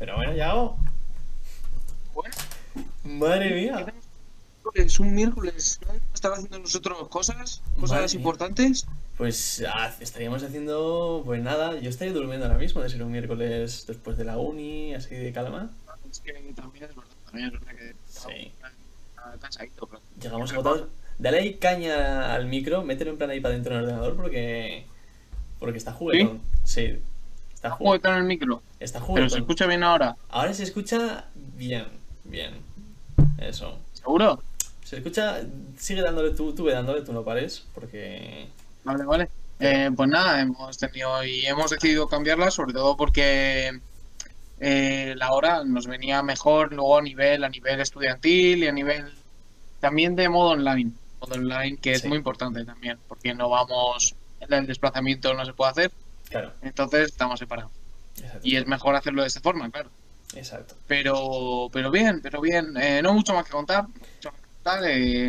Pero bueno, ya hago. Bueno, Madre mía. es un miércoles, ¿no? Estaba haciendo nosotros cosas, cosas Madre mía. importantes. Pues ah, estaríamos haciendo, pues nada, yo estaría durmiendo ahora mismo de ser un miércoles después de la uni, así de calma. Es que también es verdad, también es verdad que Sí. está cansadito, pero- Llegamos agotados. Dale ahí caña al micro, mételo en plan ahí para dentro del ordenador porque. Porque está juguetón. Sí. Está juguetón. en el micro, Está pero juguetón. se escucha bien ahora, Ahora se escucha bien, bien. Eso. ¿seguro? Se escucha, sigue dándole tú, tú ve dándole, tú no pares, porque... Vale, vale. Eh, pues nada, hemos tenido y hemos decidido cambiarla, sobre todo porque eh, la hora nos venía mejor luego a nivel, a nivel estudiantil y a nivel también de modo online. Modo online que es Sí. muy importante también, porque no vamos, el desplazamiento no se puede hacer, Claro, entonces estamos separados. exacto. Y es mejor hacerlo de esta forma, claro. Exacto. Pero, pero bien, pero bien. Eh, no mucho más que contar. mucho más que contar, eh,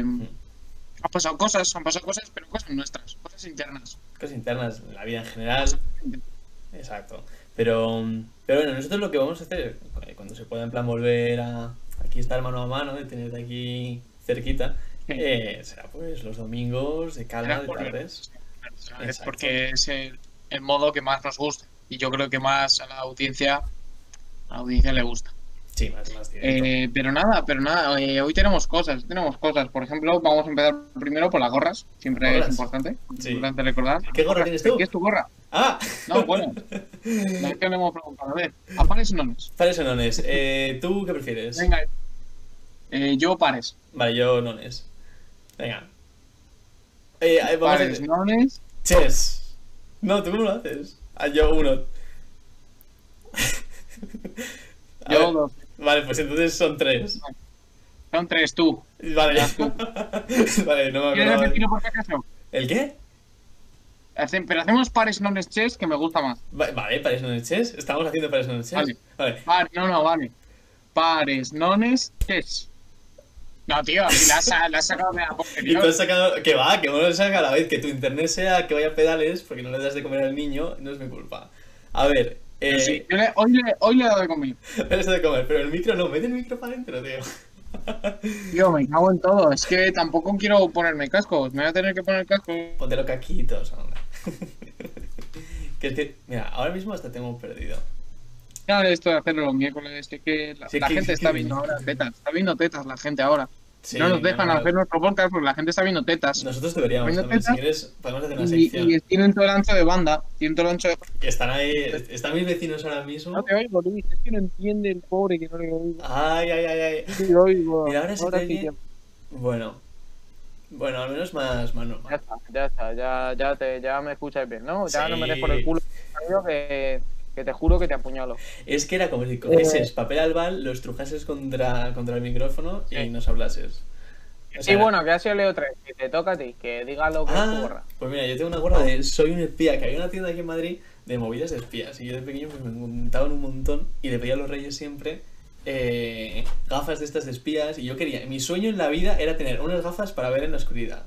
han pasado cosas, han pasado cosas, pero cosas nuestras, cosas internas. Cosas internas, la vida en general. Exacto. Pero, pero bueno, nosotros lo que vamos a hacer, eh, cuando se pueda en plan volver a aquí estar mano a mano, de tenerte aquí cerquita, eh, será pues los domingos de calma, de tardes. Es porque es el, el modo que más nos gusta. Y yo creo que más a la audiencia, a la audiencia le gusta. Sí, más, más. Eh, pero nada, pero nada, eh, hoy tenemos cosas, tenemos cosas. Por ejemplo, vamos a empezar primero por las gorras. Siempre Gorras. es importante. Sí. Importante recordar. ¿Qué gorra tienes tú? ¿Qué es tu gorra? ¡Ah! No, bueno. No es que le hemos preguntado. A ver, ¿a pares o nones? Pares o nones. Eh, ¿Tú qué prefieres? Venga. Eh, yo pares. Vale, yo nones. Venga. Eh, Pares, a... nones. Chess. No, ¿tú cómo lo haces? Ah, yo uno. A Yo ver, dos. Vale, pues entonces son tres. Son tres tú. Vale. Ya, tú. vale, no me ¿Quieres repetirlo por si acaso? ¿El qué? Hacen- pero hacemos pares nones chess que me gusta más. Va- Vale, pares nones chess. Estamos haciendo pares nones chess. Vale. Vale. Par- no, no, vale. Pares nones chess. No, tío, si la has, la has sacado de la Y tú has sacado. Que va, que uno lo saca a la vez. Que tu internet sea que vaya a pedales porque no le das de comer al niño, no es mi culpa. A ver. Eh, Sí, yo le- hoy, le, hoy le he dado de comer. Eres de comer, pero el micro no, mete el micro para adentro, tío. Tío, me cago en todo. Es que tampoco quiero ponerme cascos. Me voy a tener que poner cascos. Póntelo caquitos, hombre. que es que, mira, ahora mismo hasta tengo perdido. Ya esto de hacerlo los miércoles. Es que la, Sí, la que- gente que- está viendo ahora tetas. Está viendo tetas la gente ahora. Sí, no nos dejan no, no. hacer nuestro podcast porque la gente está viendo tetas. Nosotros deberíamos también, si teta. quieres, podemos hacer una Y, sección. y tienen todo el ancho de banda. Tienen todo el ancho de Que están ahí, están mis vecinos ahora mismo. No te oigo, Luis. Es que no entiende el pobre que no le oigo. Ay, ay, ay, ay. Sí, lo oigo. Mira, ahora se te sí oye- ya- Bueno. Bueno, al menos más, más Ya normal. está, ya está, ya, ya, te, ya me escuchas bien, ¿no? Ya no me des Sí. por el culo que, que te juro que te apuñalo. Es que era como Eh. si cogieses papel albal, lo estrujases contra, contra el micrófono y Sí. nos hablases. O Y sea, bueno, que ha sido Leo 3, que te toca a ti, que diga lo que es tu Ah, gorra. pues mira, yo tengo una gorra de Soy un espía, que hay una tienda aquí en Madrid de movidas de espías. Y yo de pequeño pues, me montaban un montón y le pedía a los reyes siempre eh, gafas de estas de espías. Y yo quería, mi sueño en la vida era tener unas gafas para ver en la oscuridad.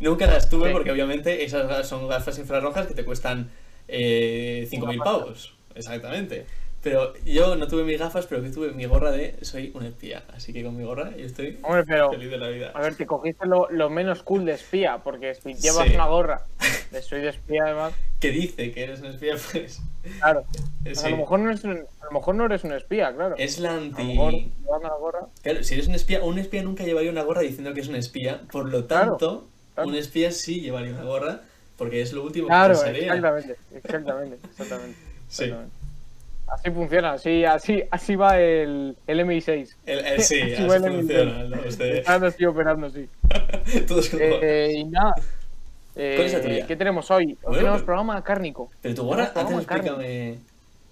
Nunca las tuve Sí. porque obviamente esas son gafas infrarrojas que te cuestan eh, 5.000 Una pavos. Exactamente. Pero yo no tuve mis gafas, pero que tuve mi gorra de Soy un espía. Así que con mi gorra yo estoy Hombre, pero, feliz de la vida. a ver, te cogiste lo, lo menos cool de espía, porque si llevas Sí. una gorra de soy de espía, además, Que dice que eres un espía, pues... claro. Pues a, lo mejor no eres un- a lo mejor no eres un espía, claro. Es la A lo anti... mejor llevando la gorra. Claro, si eres un espía, un espía nunca llevaría una gorra diciendo que es un espía. Por lo tanto, claro. un espía sí llevaría una gorra porque es lo último Claro, que pensaría. exactamente, exactamente, exactamente. Sí. Así funciona, así, así, así va el, el MI6. El- el- sí, Así así va el funciona. MI6. los de- Están así operando, sí. Todos con gorra. Eh, y nada. Eh, ¿Cuál es la tuya? ¿Qué tenemos hoy? Hoy Bueno, tenemos pues- programa cárnico. Pero tu gorra, antes explícame...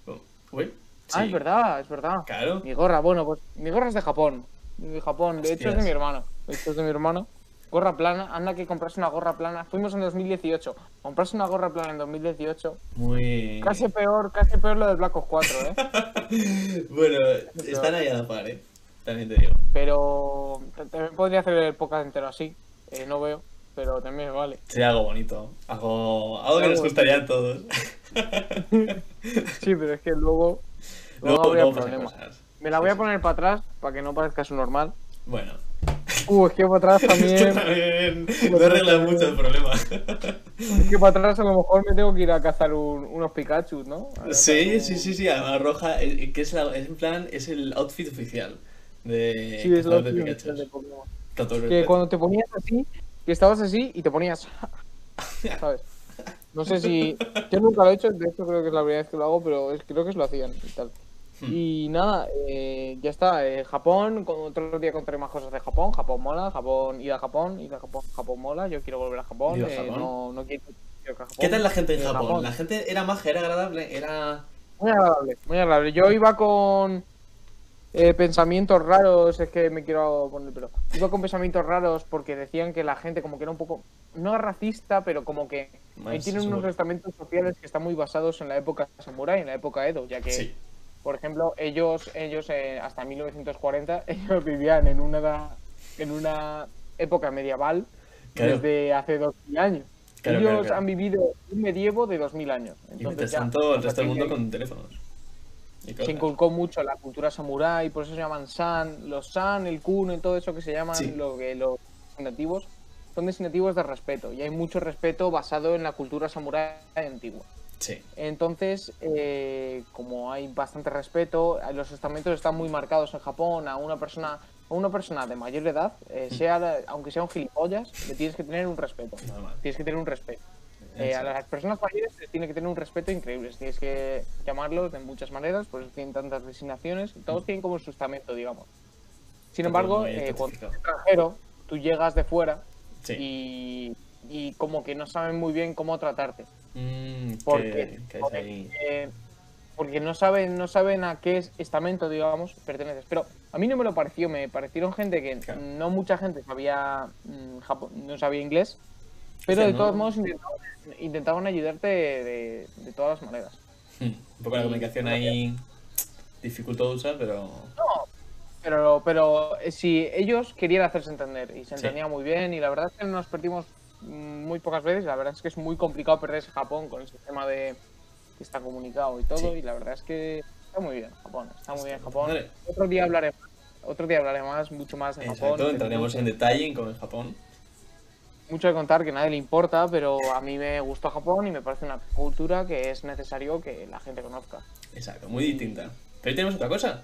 Oh, Uy, Ah, sí, es verdad, es verdad. Claro. Mi gorra, bueno, pues mi gorra es de Japón. De Japón, de hecho es de mi hermano. De hecho es de mi hermano. Gorra plana, anda que comprarse una gorra plana. Fuimos en 2018. Comprarse una gorra plana en 2018. Muy... Casi peor, casi peor lo del Black Ops 4, ¿eh? bueno, están ahí a la par, ¿eh? También te digo. Pero también podría hacer el podcast entero así. Eh, no veo, pero también vale. Sería algo bonito. Algo, algo que nos gustaría a todos. Sí, pero es que luego. Luego, habría luego pasan problema. cosas. Me la voy a poner para atrás para que no parezca su normal. Bueno. Uh, es que para atrás también. también no arregla mucho el problema. es que para atrás a lo mejor me tengo que ir a cazar un- unos Pikachu, ¿no? Sí, cazar sí, un- sí, sí, además roja, eh, que es, la, es en plan, es el outfit oficial de Sí, es cazador de Pikachu. de el Que cuando te ponías así, que estabas así y te ponías. ¿Sabes? No sé si. Yo nunca lo he hecho, de hecho creo que es la primera vez que lo hago, pero es- creo que se lo hacían y tal. Hmm. Y nada, eh, ya está. eh, Japón, otro día contaré más cosas de Japón. Japón mola, Japón, ir a Japón, ir a Japón, Japón mola. Yo quiero volver a Japón. Viva eh, Japón. No, no quiero, a Japón. ¿Qué tal la gente en Eh, Japón? La gente era maja, era agradable, era... Muy agradable, muy agradable. Yo iba con eh, pensamientos raros, es que me quiero poner el pelo. Iba con pensamientos raros porque decían que la gente como que era un poco, no racista, pero como que ahí tienen unos estamentos sociales que están muy basados en la época samurai, en la época Edo, ya que, Sí, por ejemplo, ellos, ellos eh, hasta 1940, ellos vivían en una, en una época medieval Claro. desde hace 2000 años. Claro, ellos claro, han vivido un medievo de 2000 años. y Entonces, mientras ya, tanto el resto del mundo con teléfonos. Y se inculcó mucho la cultura samurái, por eso se llaman san, los san, el kuno y todo eso que se llaman Sí. lo que los designativos son designativos de respeto y hay mucho respeto basado en la cultura samurái antigua. Sí, Entonces, eh, como hay bastante respeto, eh, los estamentos están muy marcados en Japón. A una persona, a una persona de mayor edad, eh, Mm. sea, aunque sea un gilipollas, le tienes que tener un respeto. normal. Tienes que tener un respeto. Eh, a las personas mayores les tiene que tener un respeto increíble. Tienes que llamarlos de muchas maneras, por eso tienen tantas designaciones. Todos tienen como su estamento, digamos. Sin embargo, cuando eres extranjero, tú llegas de fuera Sí. y, y como que no saben muy bien cómo tratarte. Mm, Porque, porque no saben, no saben a qué es estamento, digamos, perteneces. Pero a mí no me lo pareció, me parecieron gente que Claro. no mucha gente sabía mm, no sabía inglés, pero de no. todos modos intentaban, intentaban ayudarte de, de todas las maneras. Un poco la y- comunicación ahí dificultosa, pero... Pero, pero eh, si ellos querían hacerse entender y se Sí. entendía muy bien y la verdad es que nos perdimos muy pocas veces, la verdad es que es muy complicado perderse Japón con el sistema de que está comunicado y todo Sí. y la verdad es que está muy bien Japón, está muy bien Japón. Vale. Otro día hablaré otro día hablaré más, mucho más de Japón. Exacto, Tengo entraremos en detalle en cómo es Japón. mucho de contar que a nadie le importa, pero a mí me gustó Japón y me parece una cultura que es necesario que la gente conozca. Exacto, muy distinta. Pero ahí tenemos otra cosa.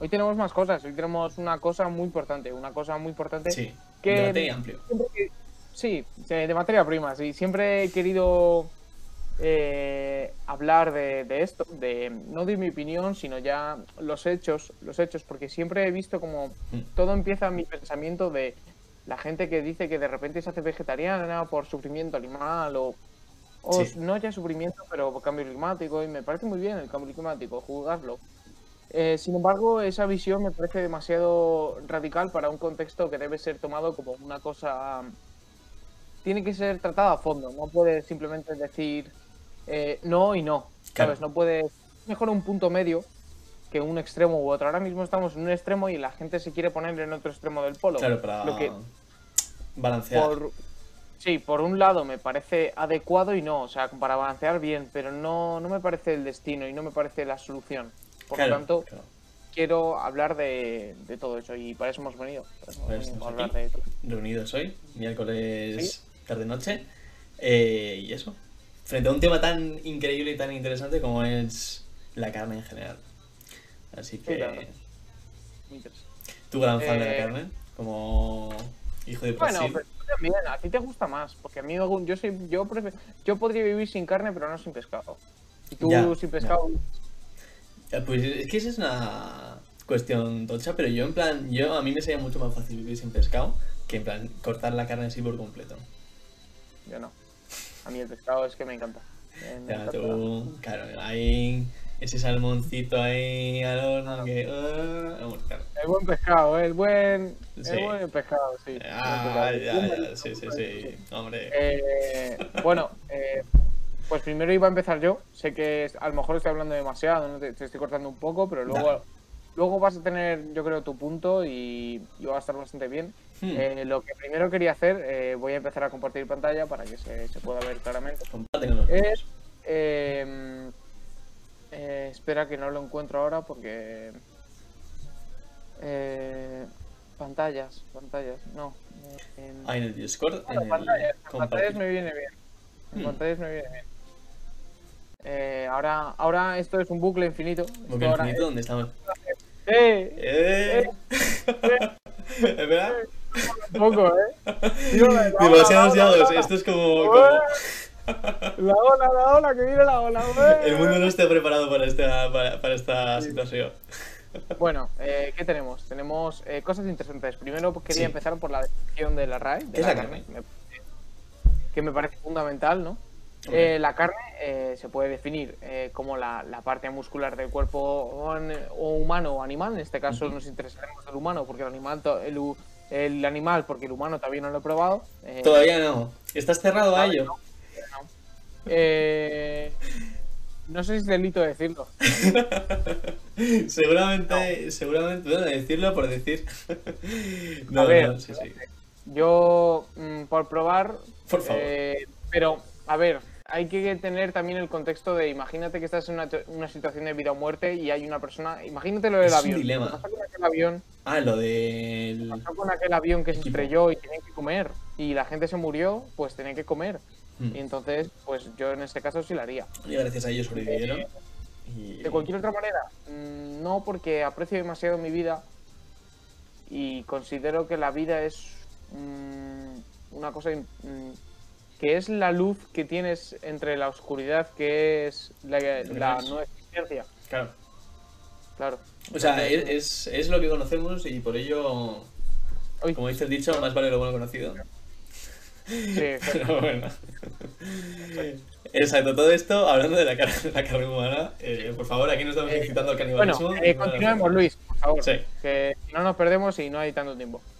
Hoy tenemos más cosas, hoy tenemos una cosa muy importante, una cosa muy importante Sí, que- amplio. siempre que- sí, de de materia prima, sí. Siempre he querido eh, hablar de, de esto, de no de mi opinión, sino ya los hechos, los hechos, porque siempre he visto como Mm. todo empieza en mi pensamiento de la gente que dice que de repente se hace vegetariana por sufrimiento animal o, o Sí. no ya sufrimiento, pero por cambio climático, y me parece muy bien el cambio climático, juzgarlo. Eh, sin embargo, esa visión me parece demasiado radical para un contexto que debe ser tomado como una cosa... Tiene que ser tratada a fondo, no puedes simplemente decir eh, no y no, Claro. ¿sabes? No puedes... Mejor un punto medio que un extremo u otro. Ahora mismo estamos en un extremo y la gente se quiere poner en otro extremo del polo. Claro, para Lo que balancear. por... Sí, por un lado me parece adecuado y no, o sea, para balancear bien, pero no, no me parece el destino y no me parece la solución. Por Claro, lo tanto, claro. quiero hablar de, de todo eso y para eso hemos venido. para eso hemos venido, estamos a hablar aquí. de todo. reunidos hoy, miércoles tarde-noche. Eh, y eso, frente a un tema tan increíble y tan interesante como es la carne en general. Así que, claro. Muy interesante. tú gran fan de la Eh, carne, como hijo de Bueno, Brasil. pero tú también, a ti te gusta más, porque a mí yo soy, yo yo podría vivir sin carne, pero no sin pescado. Y tú Ya, sin ya. pescado, Ya, Pues es que esa es una cuestión tocha, pero yo en plan, yo a mí me sería mucho más fácil vivir sin pescado que en plan cortar la carne así por completo. Yo no. A mí el pescado es que me encanta. Eh, me Ya, encanta. tú, claro, hay ese salmoncito ahí al horno que... claro. El buen pescado, el buen, Sí. el buen pescado, sí. Ah, El ya, buen ya, pescado. sí, sí, sí, hombre. Eh, bueno, eh, pues primero iba a empezar yo. Sé que a lo mejor estoy hablando demasiado, ¿no? te, te estoy cortando un poco, pero luego, Dale. luego vas a tener, yo creo, tu punto y, y va a estar bastante bien. Hmm, Eh, lo que primero quería hacer, eh, voy a empezar a compartir pantalla para que se, se pueda ver claramente. Es. eh, eh, Espera que no lo encuentro ahora porque... Eh, pantallas, pantallas, no. eh, en- Ah, en el Discord. Bueno, en el pantallas, en pantallas me viene bien. En Mm. pantallas me viene bien. Eh, ahora, ahora esto es un bucle infinito. Ahora infinito, ¿dónde estamos? es- ¡Eh! ¡Eh! ¿Es verdad? Poco, ¿eh? Tío, la- la Demasiados la yados. la. Esto es como. como- La ola, la ola, que viene la ola. ¡eh! El mundo no está preparado para esta, para, para esta situación. Bueno, eh, ¿qué tenemos? Tenemos eh, cosas interesantes. Primero quería Sí. empezar por la definición de la RAE. de ¿Qué es la carne? Que me parece fundamental, ¿no? Eh, la carne se puede definir como la, la parte muscular del cuerpo o, an- o humano o animal. En este caso nos interesaremos del humano porque el animal, el, el animal porque el humano todavía no lo he probado. Eh, Todavía no. ¿Estás cerrado a ello? eh, no sé si es delito decirlo. seguramente, seguramente, bueno, decirlo por decir. No, A ver, no, sí, sí. Yo, mm, por probar, Por favor. Eh, pero, a ver, hay que tener también el contexto de, imagínate que estás en una, una situación de vida o muerte y hay una persona, imagínate lo del Es un avión. dilema. ¿Qué pasó con aquel avión? Ah, lo del. pasó con aquel avión que se Equipo. estrelló y tenían que comer y la gente se murió, pues tenían que comer. Hmm. Y entonces, pues yo en este caso sí lo haría. Y gracias a ellos sobrevivieron. Y... De cualquier otra manera, mm, no porque aprecio demasiado mi vida y considero que la vida es mm, una cosa mm, que es la luz que tienes entre la oscuridad que es la, la no existencia. Claro. Claro. O sea, es, es, es lo que conocemos y por ello, Uy. como dice el dicho, más vale lo bueno conocido. sí, Pero bueno. Exacto, todo esto hablando de la, car la carne humana. eh, por favor, aquí no estamos Eh, incitando al Bueno, canibalismo. eh, No, no, continuemos. Luis, favor. Sí. Que no nos perdemos y no hay tanto tiempo.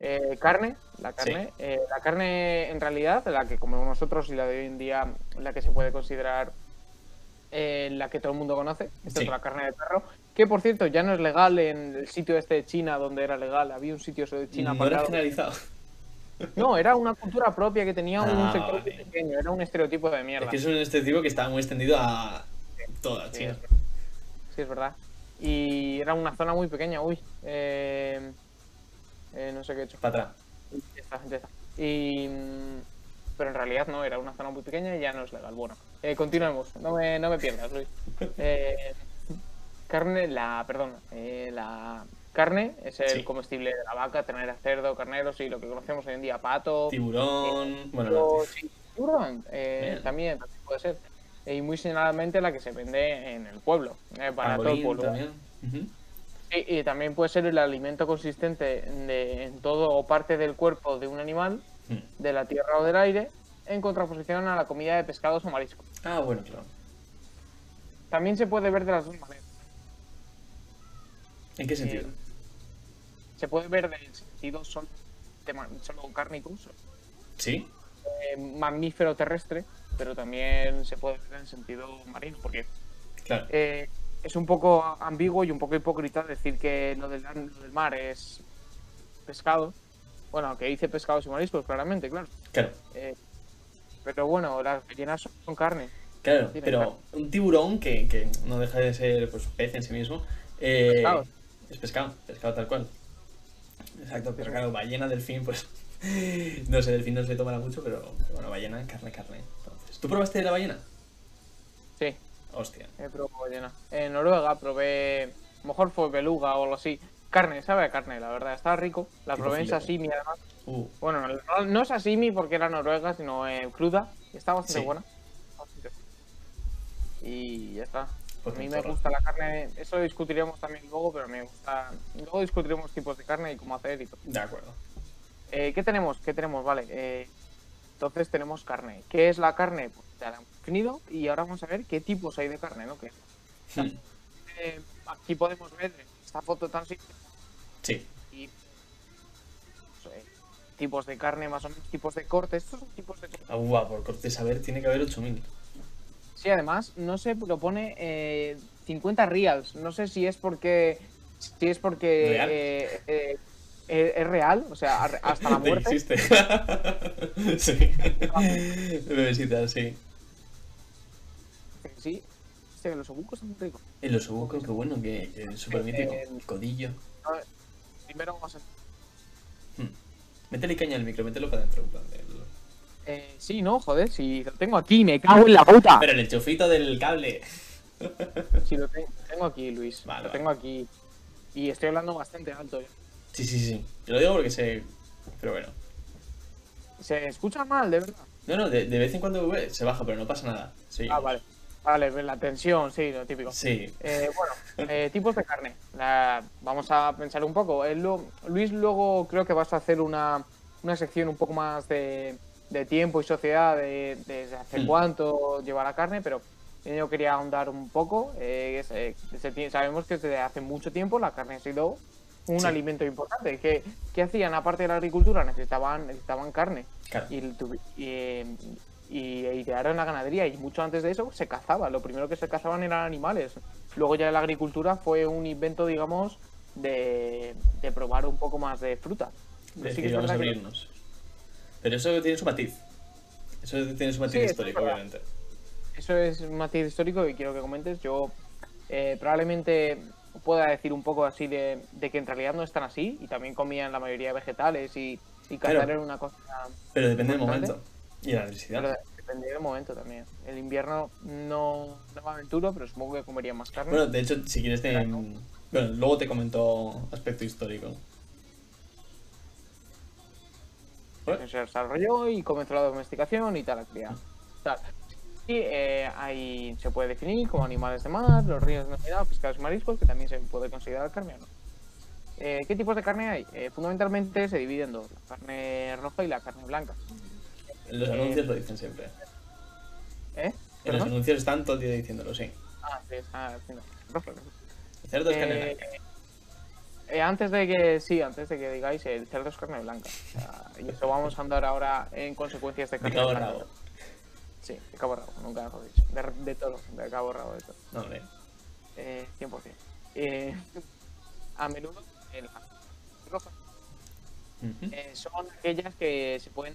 Eh, carne, la carne. eh, la carne, en realidad, la que comemos nosotros y la de hoy en día, la que se puede considerar eh, la que todo el mundo conoce, esta Sí. es la carne de perro. Que por cierto, ya no es legal en el sitio este de China donde era legal. Había un sitio de China No generalizado. No, era una cultura propia que tenía un Ah, sector vale. pequeño, era un estereotipo de mierda. Es que es un estereotipo que está muy extendido a toda China. Sí, es verdad. Y era una zona muy pequeña, uy. Eh, eh, no sé qué he hecho. Para atrás. Ya está, ya está. Y, pero en realidad no, era una zona muy pequeña y ya no es legal. Bueno, eh, continuemos. No me, no me pierdas, Luis. Eh, carne, la, perdón, eh, la carne es el Sí. comestible de la vaca, tener cerdo, carneros y lo que conocemos hoy en día, pato. Tiburón. Bueno, no. Sí, tiburón, eh, también, también puede ser. Y muy señaladamente la que se vende en el pueblo, eh, para todo el pueblo. también. Y, y también puede ser el alimento consistente de, en todo o parte del cuerpo de un animal, Mm. de la tierra o del aire, en contraposición a la comida de pescados o mariscos. Ah, bueno, claro. También se puede ver de las dos maneras. ¿En qué sentido? Eh, se puede ver del sentido solo, solo cárnico, ¿Sí? Eh, mamífero terrestre, pero también se puede ver en sentido marino, porque Claro. eh, es un poco ambiguo y un poco hipócrita decir que lo del, lo del mar es pescado. Bueno, aunque dice pescados y mariscos, claramente, claro. Claro. Eh, pero bueno, las ballenas son carne. Claro, pero un tiburón que, que no deja de ser pues, pez en sí mismo. eh, Pescado. Es pescado, pescado tal cual. Exacto, pero claro, ballena, delfín, pues. No sé, delfín no se le tomará mucho, pero pero bueno, ballena, carne, carne. Entonces, ¿tú probaste la ballena? Sí, Hostia. he probado ballena. En Noruega probé, mejor fue beluga o algo así. Carne, sabe a carne, la verdad, estaba rico. La probé en sashimi además. Uh, Bueno, no, no sashimi porque era noruega, sino eh, cruda. Y está bastante Sí. buena. Y ya está. pues A mí me gusta la carne, eso lo discutiremos también luego, pero me gusta. Luego discutiremos tipos de carne y cómo hacer y todo. De acuerdo. Eh, ¿Qué tenemos? ¿Qué tenemos? Vale. eh, entonces tenemos carne. ¿Qué es la carne? Pues ya la hemos definido y ahora vamos a ver qué tipos hay de carne, ¿no? Que, Hmm, eh, aquí podemos ver esta foto tan simple Sí, y pues, eh, tipos de carne, más o menos tipos de cortes. Estos son tipos de cortes. Ah, guau, por corte saber tiene que haber 8000. Sí, además, no se propone eh, 50 reals. No sé si es porque. Si es porque. Eh, eh, eh, es real, o sea, hasta la muerte. Existe. sí. Bebesitas, sí. Sí, hostia, los obucos son muy ricos. El osobuco, qué bueno, que, es súper mítico. Eh, El codillo. A ver, primero vamos a... Hmm. Métele caña al micro, mételo para adentro. en plan, del- Eh, sí, no, joder, si lo tengo aquí, me cago en la puta. Pero en el chofito del cable. Si lo te- tengo aquí, Luis. Vale, lo vale. tengo aquí. Y estoy hablando bastante alto. ¿eh? Sí, sí, sí. Te lo digo porque sé. Pero bueno. Se escucha mal, de verdad. No, no, de, de vez en cuando eh, se baja, pero no pasa nada. Sí. Ah, vale. Vale, la tensión, sí, lo típico. Sí. Eh, bueno, eh, tipos de carne. La- vamos a pensar un poco. Lo- Luis, luego creo que vas a hacer una, una sección un poco más de, de tiempo y sociedad, de, desde hace Hmm. cuánto lleva la carne, pero yo quería ahondar un poco. eh, es, eh, sabemos que desde hace mucho tiempo la carne ha sido un Sí. alimento importante. ¿Qué, qué hacían aparte de la agricultura? Necesitaban, necesitaban carne Claro. y, y, eh, y idearon la ganadería y mucho antes de eso se cazaba. Lo primero que se cazaban eran animales. Luego ya la agricultura fue un invento, digamos, de, de probar un poco más de fruta. Pero sí que es que-. Pero eso tiene su matiz. Eso tiene su matiz Sí, eso es histórico, obviamente. Eso es un matiz histórico que quiero que comentes. Yo eh, probablemente pueda decir un poco así de, de que en realidad no están así y también comían la mayoría de vegetales y, y cazar Claro. era una cosa... Pero depende del momento. Y la necesidad. Pero dependía del momento también. El invierno no, no me aventuro, pero supongo que comería más carne. Bueno, de hecho, si quieres te... Bueno, luego te comento aspecto histórico. ¿Vale? se desarrolló y comenzó la domesticación y tal, la cría. Tal. Y eh, ahí se puede definir como animales de mar, los ríos denominados pescados y mariscos, que también se puede considerar carne o no. Eh, ¿Qué tipos de carne hay? Eh, fundamentalmente se dividen en dos, la carne roja y la carne blanca. En los Eh, anuncios lo dicen siempre. ¿Eh? En los anuncios están todo el día diciéndolo, sí. Ah, sí, ah, sí, no. roja. El cerdo es carne Eh, blanca. eh, antes de que, sí, antes de que digáis, el cerdo es carne blanca. O sea, y eso vamos a andar ahora en consecuencias de carne blanca. Sí, de cabo a rabo, nunca mejor dicho. De, de todo, de cabo a rabo de todo. No, hombre. Eh, 100%. Eh, a menudo, las rojas eh, son aquellas que se pueden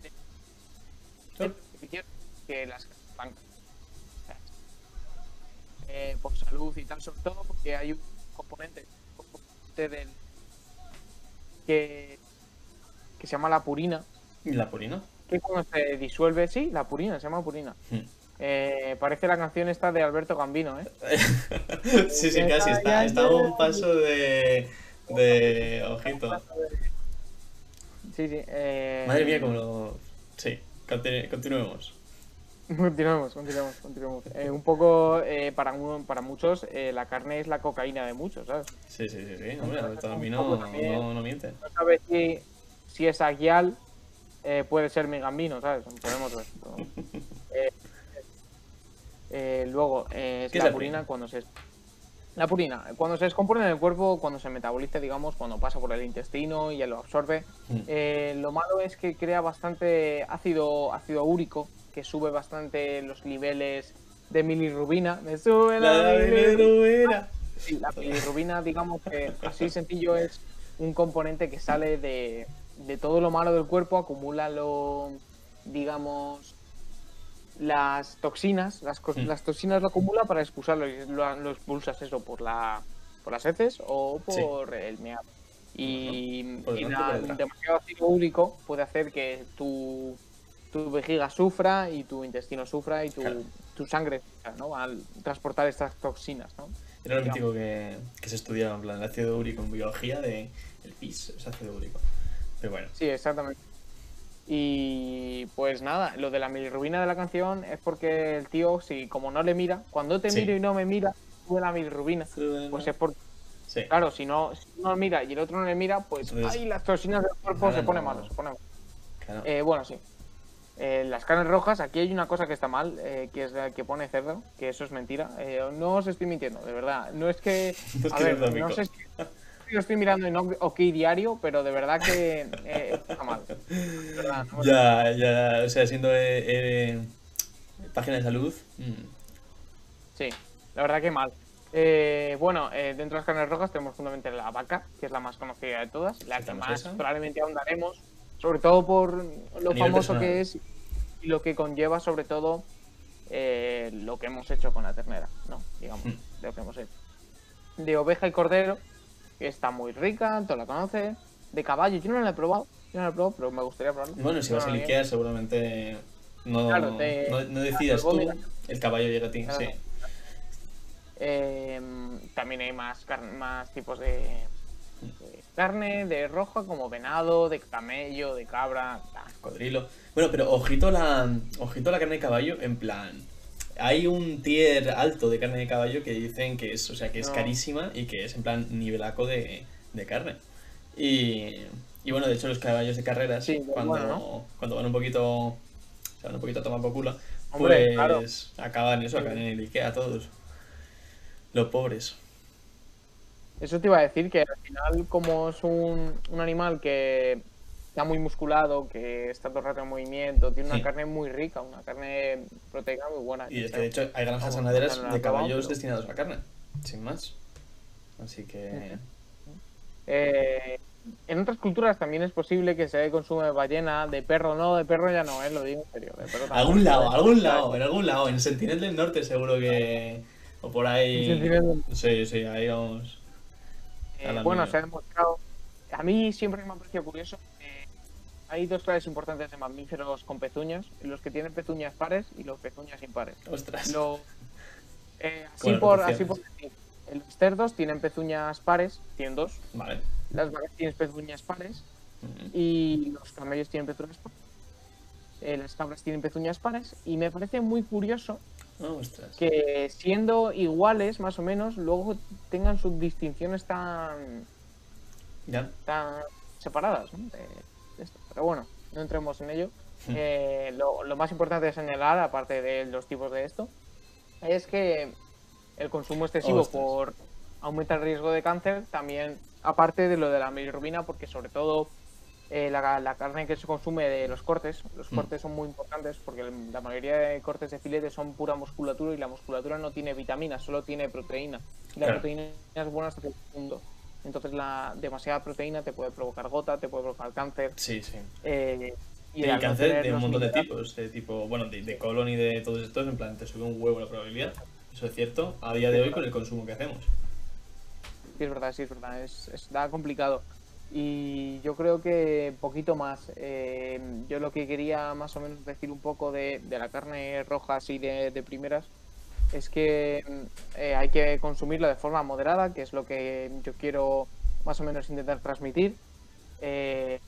que las blancas. Eh, por salud y tal, sobre todo porque hay un componente, un componente del, que, que se llama la purina, ¿Y la purina? Que cuando se disuelve, sí, la purina, se llama purina. Hmm. Eh, parece la canción esta de Alberto Gambino, ¿eh? sí, sí, casi está. Está a un paso de. de. ojito. Sí, sí. eh, Madre mía, como lo. Sí, continu- continuemos. Continuemos, continuemos, continuemos. Eh, un poco, eh, para, un- para muchos, eh, la carne es la cocaína de muchos, ¿sabes? Sí, sí, sí, sí. Hombre, Gambino poco también. no, no miente. No sabes si, si es Aguial, eh, puede ser mi gambino, ¿sabes? Podemos ver. Eh, eh, luego, eh, es ¿Qué es la la purina cuando se... La purina, cuando se descompone en el cuerpo, cuando se metaboliza, digamos, cuando pasa por el intestino y ya lo absorbe, Mm. Eh, lo malo es que crea bastante ácido, ácido úrico, que sube bastante los niveles de milirrubina. Me sube la, La bilirrubina. bilirrubina. Sí, la bilirrubina, digamos que así sencillo es un componente que sale de, de todo lo malo del cuerpo, acumula lo, digamos, las toxinas, las, Mm. las toxinas lo acumula para expulsarlo y lo, lo expulsas eso por la por las heces o Sí. por el meado. Y, la- detrás. demasiado ácido úrico puede hacer que tu, tu vejiga sufra y tu intestino sufra y tu, Claro. tu sangre ¿no? Al transportar estas toxinas, ¿no? Era lo mítico que, que se estudiaba, en plan, el ácido úrico en biología de. El pis es ácido úrico. Pero bueno. Sí, exactamente. Y pues nada, lo de la milirrubina de la canción es porque el tío, si como no le mira, cuando te Sí. miro y no me mira, sube la milirrubina. Pues es porque, Sí. claro, si no, si uno mira y el otro no le mira, pues Entonces, ahí las toxinas del cuerpo se pone no. malo, se pone malo. Claro. Eh, bueno, sí. Eh, las carnes rojas, aquí hay una cosa que está mal, eh, que es la que pone cerdo, que eso es mentira. Eh, no os estoy mintiendo, de verdad. No es que. No es a que ver, no sé si lo estoy mirando en OK Diario, pero de verdad que eh, está mal. De verdad, no Ya, ya, o sea, siendo eh, eh, página de salud. mm, Sí, la verdad que mal. Bueno, dentro de las carnes rojas tenemos fundamentalmente la vaca, que es la más conocida de todas, la que más esa. probablemente ahondaremos, sobre todo por lo famoso personal. que es y lo que conlleva sobre todo lo que hemos hecho con la ternera, ¿no? Digamos, Mm. lo que hemos hecho. De oveja y cordero, está muy rica, tú la conoces. De caballo, yo no la he probado, yo no la he probado, pero me gustaría probarla. Bueno, si vas a Bueno, bien. Ikea seguramente no, Claro, te- no, no decidas tú, el caballo llega a ti, Claro. sí. Eh, también hay más, más tipos de, de carne, de roja, como venado, de camello, de cabra. tal. Cocodrilo. Bueno, pero ojito la, ojito la carne de caballo, en plan. Hay un tier alto de carne de caballo que dicen que es, o sea, que es No. carísima y que es en plan nivelaco de, de carne. Y, y bueno, de hecho los caballos de carreras, Sí, cuando, bueno, ¿no? cuando van un poquito, se van un poquito a tomar por culo, Hombre, pues claro. acaban eso, acaban en el Ikea todos. Los pobres. Eso te iba a decir que al final, como es un, un animal que está muy musculado, que está todo el rato en movimiento, tiene una Sí. carne muy rica, una carne proteica muy buena. Y es que de hecho hay granjas ganaderas de caballos pero- destinados a la carne, sin más. Así que... Eh, en otras culturas también es posible que se consume ballena, de perro no, de perro ya no, eh, lo digo en serio. De perro. Algún lado, algún lado, en algún lado, en Sentinel del Norte seguro que... O por ahí... En Sí, sí, ahí vamos. Eh, bueno, mía. se ha demostrado. A mí siempre me ha parecido curioso. que hay dos clases importantes de mamíferos con pezuñas: los que tienen pezuñas pares y los pezuñas impares. Ostras. Lo- eh, así, por, así por decir, los cerdos tienen pezuñas pares, tienen dos. Vale. Las vacas tienen pezuñas pares y los camellos tienen pezuñas pares. eh, las cabras tienen pezuñas pares. Y me parece muy curioso Oh, ostras. que siendo iguales, más o menos, luego tengan sus distinciones tan Ya. tan separadas. Pero bueno, no entremos en ello. Hmm. Eh, lo, lo más importante de señalar, aparte de los tipos de esto, es que el consumo excesivo Ostras. por aumenta el riesgo de cáncer, también aparte de lo de la bilirrubina, porque sobre todo eh, la, la carne que se consume de los cortes, los Mm. cortes son muy importantes porque la mayoría de cortes de filete son pura musculatura y la musculatura no tiene vitaminas, solo tiene proteína. Y la Claro. proteína es buena hasta cierto punto. Entonces la demasiada proteína te puede provocar gota, te puede provocar cáncer. Sí, sí. eh, Y el cáncer de un montón de tipos, de tipo, bueno, de, de colon y de todos estos, en plan, te sube un huevo la probabilidad. Eso es cierto, a día de hoy con el consumo que hacemos. Sí, es verdad, sí, es verdad. Es, está complicado. Y yo creo que poquito más. Eh, yo lo que quería más o menos decir un poco de, de la carne roja así de, de primeras es que mm, eh, hay que consumirla de forma moderada, que es lo que yo quiero más o menos intentar transmitir. Eh,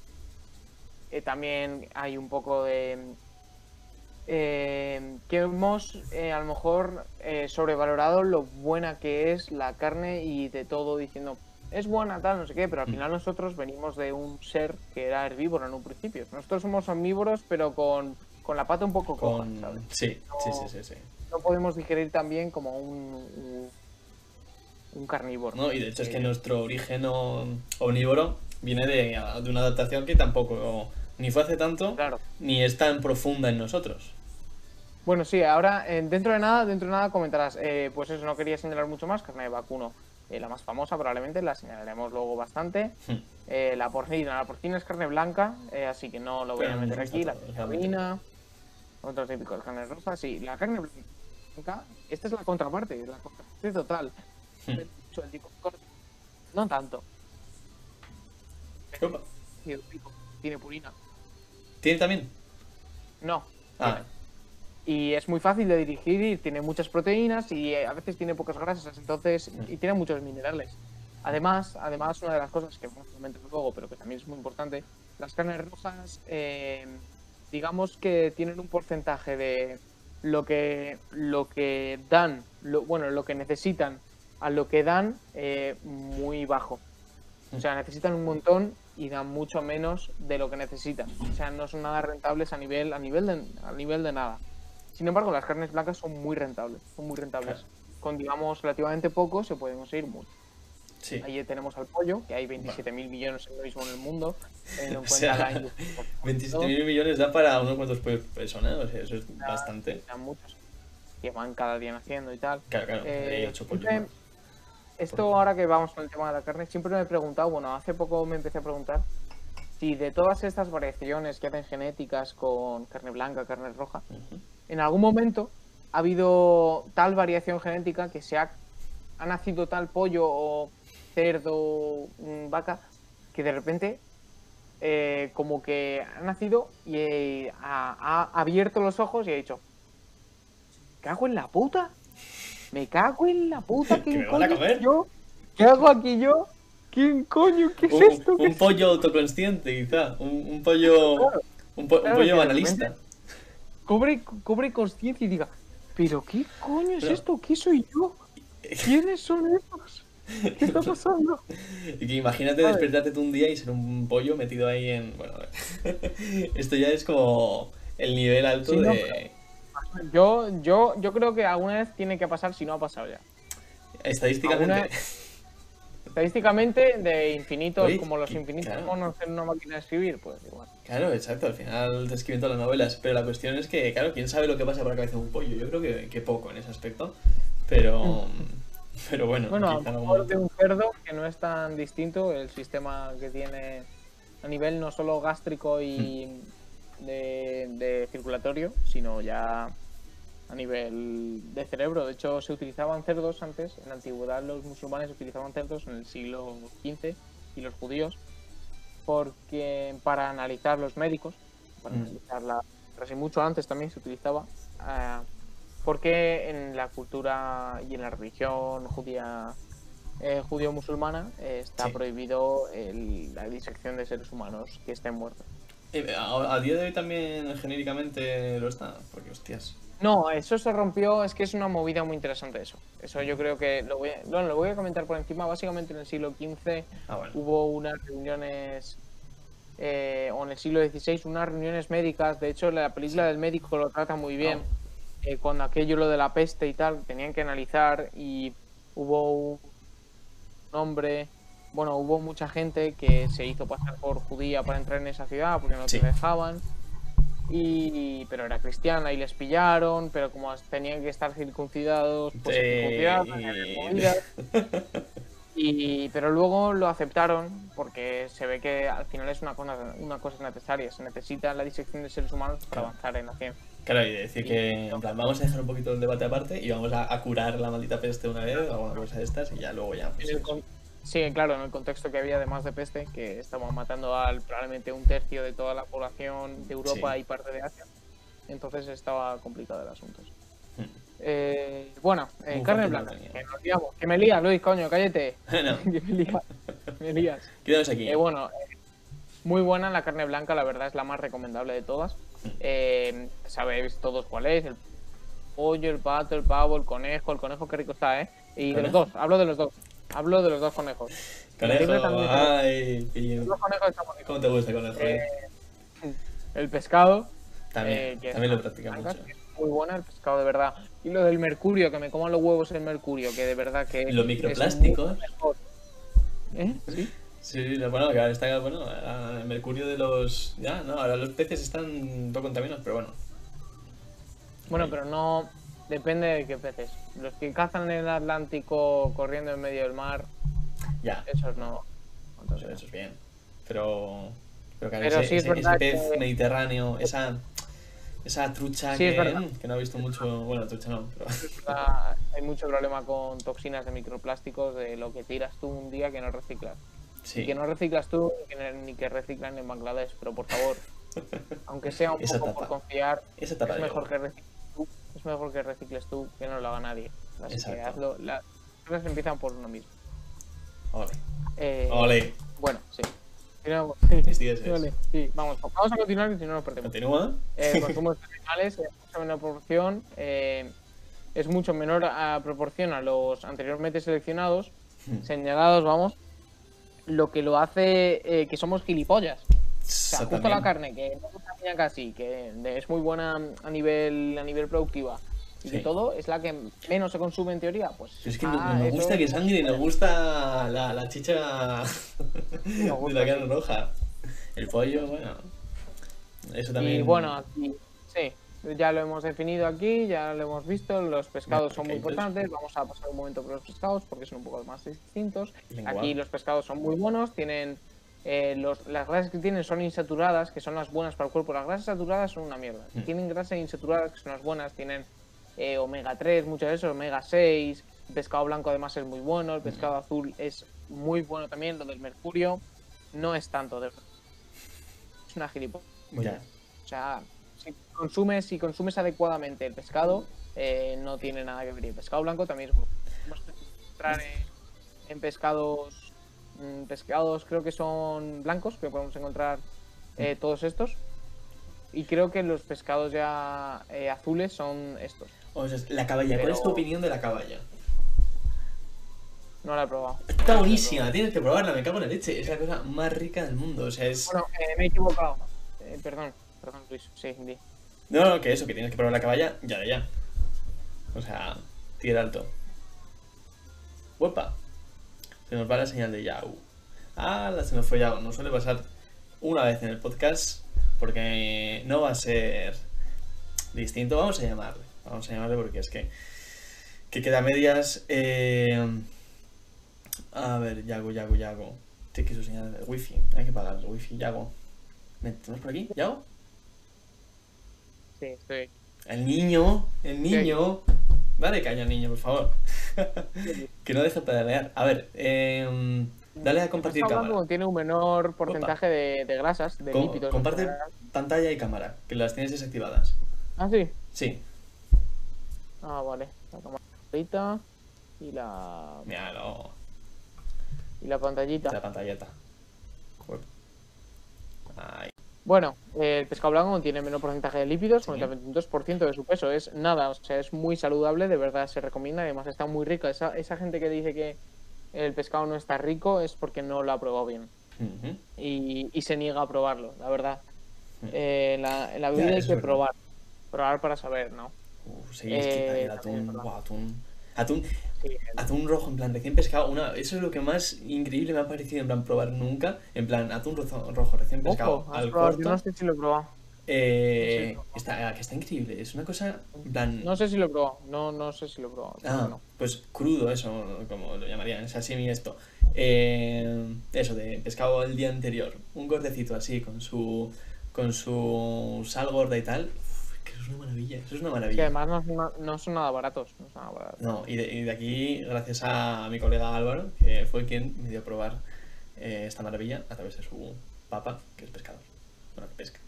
eh, también hay un poco de... eh, que hemos a lo mejor sobrevalorado lo buena que es la carne y de todo diciendo es buena tal no sé qué pero al Mm. final nosotros venimos de un ser que era herbívoro en un principio nosotros somos omnívoros pero con, con la pata un poco coja Con... ¿sabes? Sí, sí, sí, sí, sí. no podemos digerir tan bien como un, un, un carnívoro ¿no? Y de hecho es que Eh, nuestro origen omnívoro viene de, de una adaptación que tampoco ni fue hace tanto, claro ni es tan profunda en nosotros. Bueno, sí, ahora eh, dentro de nada, dentro de nada comentarás, eh, pues eso, no quería señalar mucho más, carne de vacuno, eh, la más famosa probablemente, la señalaremos luego bastante. Hmm. La porcina, la porcina es carne blanca, así que no lo voy a meter no aquí, la cabina, otro típico de carne roja, sí, la carne blanca, esta es la contraparte, la contraparte total. Hmm. El tipo corte. No tanto, Opa. tiene purina. ¿Tiene también? No, Ah, y es muy fácil de dirigir y tiene muchas proteínas y eh, a veces tiene pocas grasas, entonces y tiene muchos minerales. Además, además una de las cosas que vamos a comentar luego, pero que también es muy importante, las carnes rojas, eh, digamos que tienen un porcentaje de lo que lo que dan, lo, bueno, lo que necesitan a lo que dan eh, muy bajo. O sea, necesitan un montón y dan mucho menos de lo que necesitan. O sea, no son nada rentables a nivel, a nivel de, a nivel de nada. Sin embargo, las carnes blancas son muy rentables, son muy rentables. Claro. Con, digamos, relativamente poco se pueden conseguir mucho. Sí. Ahí tenemos al pollo, que hay 27.000 millones en lo mismo en el mundo. teniendo en O sea, cuenta la industria. 27.000 millones da para unos cuantos pollos por persona, o sea, eso es bastante. Dan muchos que van cada día naciendo y tal. Claro, claro, Eh, hay 8 pollos siempre-. Esto ahora que vamos con el tema de la carne, siempre me he preguntado, bueno, hace poco me empecé a preguntar si de todas estas variaciones que hacen genéticas con carne blanca, carne roja, en algún momento ha habido tal variación genética que se ha, ha nacido tal pollo o cerdo, vaca, que de repente eh, como que ha nacido y eh, ha, ha abierto los ojos y ha dicho, cago en la puta, me cago en la puta, Que ¿qué me van a coño comer. yo? ¿Qué hago aquí yo? ¿Quién coño? ¿Qué es Un, esto? ¿Qué un es pollo autoconsciente, quizá. Un, un pollo. Claro, Un, po- un claro, pollo que de analista. cobre, cobre conciencia y diga, ¿pero qué coño es Pero- esto? ¿Qué soy yo? ¿Quiénes son estos? ¿Qué está pasando? Imagínate ¿Sabes? despertarte tú un día y ser un pollo metido ahí en. Bueno, esto ya es como el nivel alto Sí, no, de. Yo, yo, yo creo que alguna vez tiene que pasar si no ha pasado ya. Estadísticamente. Estadísticamente, de infinitos, Oye, como los infinitos claro. monos en una máquina de escribir, pues igual. Claro, exacto, al final te escriben todas las novelas, pero la cuestión es que, claro, ¿quién sabe lo que pasa por la cabeza de un pollo? Yo creo que, que poco en ese aspecto, pero, pero bueno, Bueno, a lo mejor de un cerdo que no es tan distinto el sistema que tiene a nivel no solo gástrico y Mm. de, de circulatorio, sino ya a nivel de cerebro. De hecho, se utilizaban cerdos antes. En la antigüedad los musulmanes utilizaban cerdos en el siglo XV y los judíos porque para analizar los médicos, para Mm. analizar la casi mucho antes también se utilizaba ah, porque en la cultura y en la religión judía eh, judío-musulmana eh, está Sí. prohibido el- la disección de seres humanos que estén muertos. Eh, a, a día de hoy también genéricamente lo está, porque hostias. No, eso se rompió, es que es una movida muy interesante eso. Eso yo creo que lo voy a, no, lo voy a comentar por encima. Básicamente en el siglo XV Ah, bueno. hubo unas reuniones, eh, o en el siglo XVI, unas reuniones médicas. De hecho, la película del médico lo trata muy bien. Eh, cuando aquello lo de la peste y tal, tenían que analizar y hubo un hombre, bueno, hubo mucha gente que se hizo pasar por judía para entrar en esa ciudad porque no Sí. te dejaban. Y, pero era cristiana y les pillaron, pero como tenían que estar circuncidados, pues había movidas. Y, pero luego lo aceptaron porque se ve que al final es una cosa, una cosa necesaria. Se necesita la disección de seres humanos para Claro. avanzar en la ciencia. Claro, y decir que, en plan, vamos a dejar un poquito el debate aparte y vamos a, a curar la maldita peste una vez o alguna cosa de estas y ya luego ya. pues, Sí, claro, en el contexto que había además de peste, que estaban matando al probablemente un tercio de toda la población de Europa Sí. y parte de Asia. Entonces estaba complicado el asunto. Eh, bueno, eh, carne blanca. Que nos liamos. Que me lías, Luis, coño, cállate. no, que me lías. Me lías. quedamos aquí. Eh, bueno, eh, muy buena la carne blanca, la verdad es la más recomendable de todas. Eh, sabéis todos cuál es, el pollo, el pato, el pavo, el conejo, el conejo qué rico está, ¿eh? Y de los ¿Conejo? dos, hablo de los dos, hablo de los dos conejos. Conejo, el también. ay. Los dos conejos están bonitos. ¿Cómo te gusta conejo? eh? El pescado, También, también lo una practica blanca, mucho. es muy buena el pescado de verdad. Y lo del mercurio, que me coman los huevos el mercurio, que de verdad que Los microplásticos. ¿Eh? ¿Sí? Sí, bueno, que ahora está, bueno, el mercurio de los... Ya, no, ahora los peces están poco contaminados, pero bueno. Bueno, pero no depende de qué peces. Los que cazan en el Atlántico corriendo en medio del mar, Ya, esos no. eso, Entonces, eso es bien. Pero... Pero, claro, Pero ese, sí es ese- ese pez que- mediterráneo, esa... Esa trucha Sí, que, no he visto mucho... Bueno, trucha no, pero... hay mucho problema con toxinas de microplásticos de lo que tiras tú un día que no reciclas. Y Sí, que no reciclas tú ni que, reciclan en Bangladesh, pero por favor, aunque sea un Esa poco tapa. por confiar, esa es mejor que recicles tú, es mejor que recicles tú que no lo haga nadie. Así que hazlo. Las cosas empiezan por uno mismo. Ole. Eh, Ole. Bueno, sí. Continuamos. Sí, eso es. Vale, sí, vamos, vamos a continuar y si no nos perdemos. Continúa. Eh, consumo de animales es mucho menor proporción, eh, es mucho menor a proporción a los anteriormente seleccionados, Hmm. señalados, vamos, lo que lo hace eh, que somos gilipollas. O sea, justo la carne, que no casi, que es muy buena a nivel, a nivel productiva y que Sí. todo, es la que menos se consume en teoría, pues... Es que ah, no, no nos gusta que sangre, nos gusta la, la chicha de la carne sí. roja. El pollo, bueno. Eso también. Y bueno, aquí, sí, ya lo hemos definido aquí, ya lo hemos visto, los pescados son muy importantes, vamos a pasar un momento por los pescados porque son un poco más distintos. Aquí los pescados son muy buenos, tienen eh, los, las grasas que tienen son insaturadas, que son las buenas para el cuerpo. Las grasas saturadas son una mierda. Mm. Tienen grasas insaturadas, que son las buenas, tienen eh, omega 3, mucho de eso, omega 6. El pescado blanco además es muy bueno, el pescado azul es muy bueno también, lo del mercurio no es tanto, de verdad. Es una gilipollas. Ya. O sea, si consumes, si consumes adecuadamente el pescado, eh, no tiene nada que ver. El pescado blanco también es bueno. Vamos a entrar en, en pescados, mm, pescados creo que son blancos, que podemos encontrar eh, todos estos. Y creo que los pescados ya eh, azules son estos. O sea, la caballa, ¿cuál es tu opinión de la caballa? No la he probado. Está buenísima, tienes que probarla, me cago en la leche. Es la cosa más rica del mundo. O sea, es. Bueno, eh, me he equivocado. Eh, perdón, perdón, Luis. Sí, di. No, no, que eso, que tienes que probar la caballa ya de ya. O sea, tira alto. Huepa. Se nos va la señal de Yahoo. Ah, la se nos fue Yahoo. Nos suele pasar una vez en el podcast porque no va a ser distinto. Vamos a llamarle. Vamos a llamarle porque es que, que queda medias. Eh, a ver, Yago, Yago, Yago. Tiene que su señal de wifi. Hay que pagar el wifi. Yago. ¿Me tenemos por aquí? ¿Yago? Sí, estoy. El niño, el niño. Dale caña al niño, por favor. que no deje de pedalear. A ver, eh, dale a compartir cámara. como tiene un menor porcentaje de, de grasas, de Com- lípidos. comparte pantalla y cámara, que las tienes desactivadas. Ah, sí. Sí, Ah, vale. La camarita y la míralo. y la pantallita. La. Ay. Bueno, el pescado blanco tiene menor porcentaje de lípidos, Sí. con el 22% de su peso. Es nada, o sea, es muy saludable, de verdad se recomienda. Además, está muy rico. Esa, esa gente que dice que el pescado no está rico es porque no lo ha probado bien. Y, y se niega a probarlo, la verdad. Eh, la, la Ya, vida hay que verdad. probar. Probar para saber, ¿no? Uh, sí, es que Eh, también atún, atún. Atún, Sí, atún rojo, en plan, recién pescado. Una, eso es lo que más increíble me ha parecido, en plan, probar nunca. En plan, atún rojo, rojo recién pescado Ojo, al probado, corto. yo no sé si lo he probado. Eh, Sí. está, que está increíble, es una cosa, en plan... No sé si lo he probado. No, no sé si lo he probado. Ah, no. pues crudo, eso, como lo llamarían, sashimi esto. Eh, eso, de pescado el día anterior. Un cortecito así, con su con su sal gorda y tal. Que eso es una maravilla, eso es una Que maravilla. además no no son nada baratos. No son nada baratos. No, y de, y de aquí, gracias a mi colega Álvaro, que fue quien me dio a probar eh, esta maravilla a través de su papa, que es pescador. Bueno, que pesca.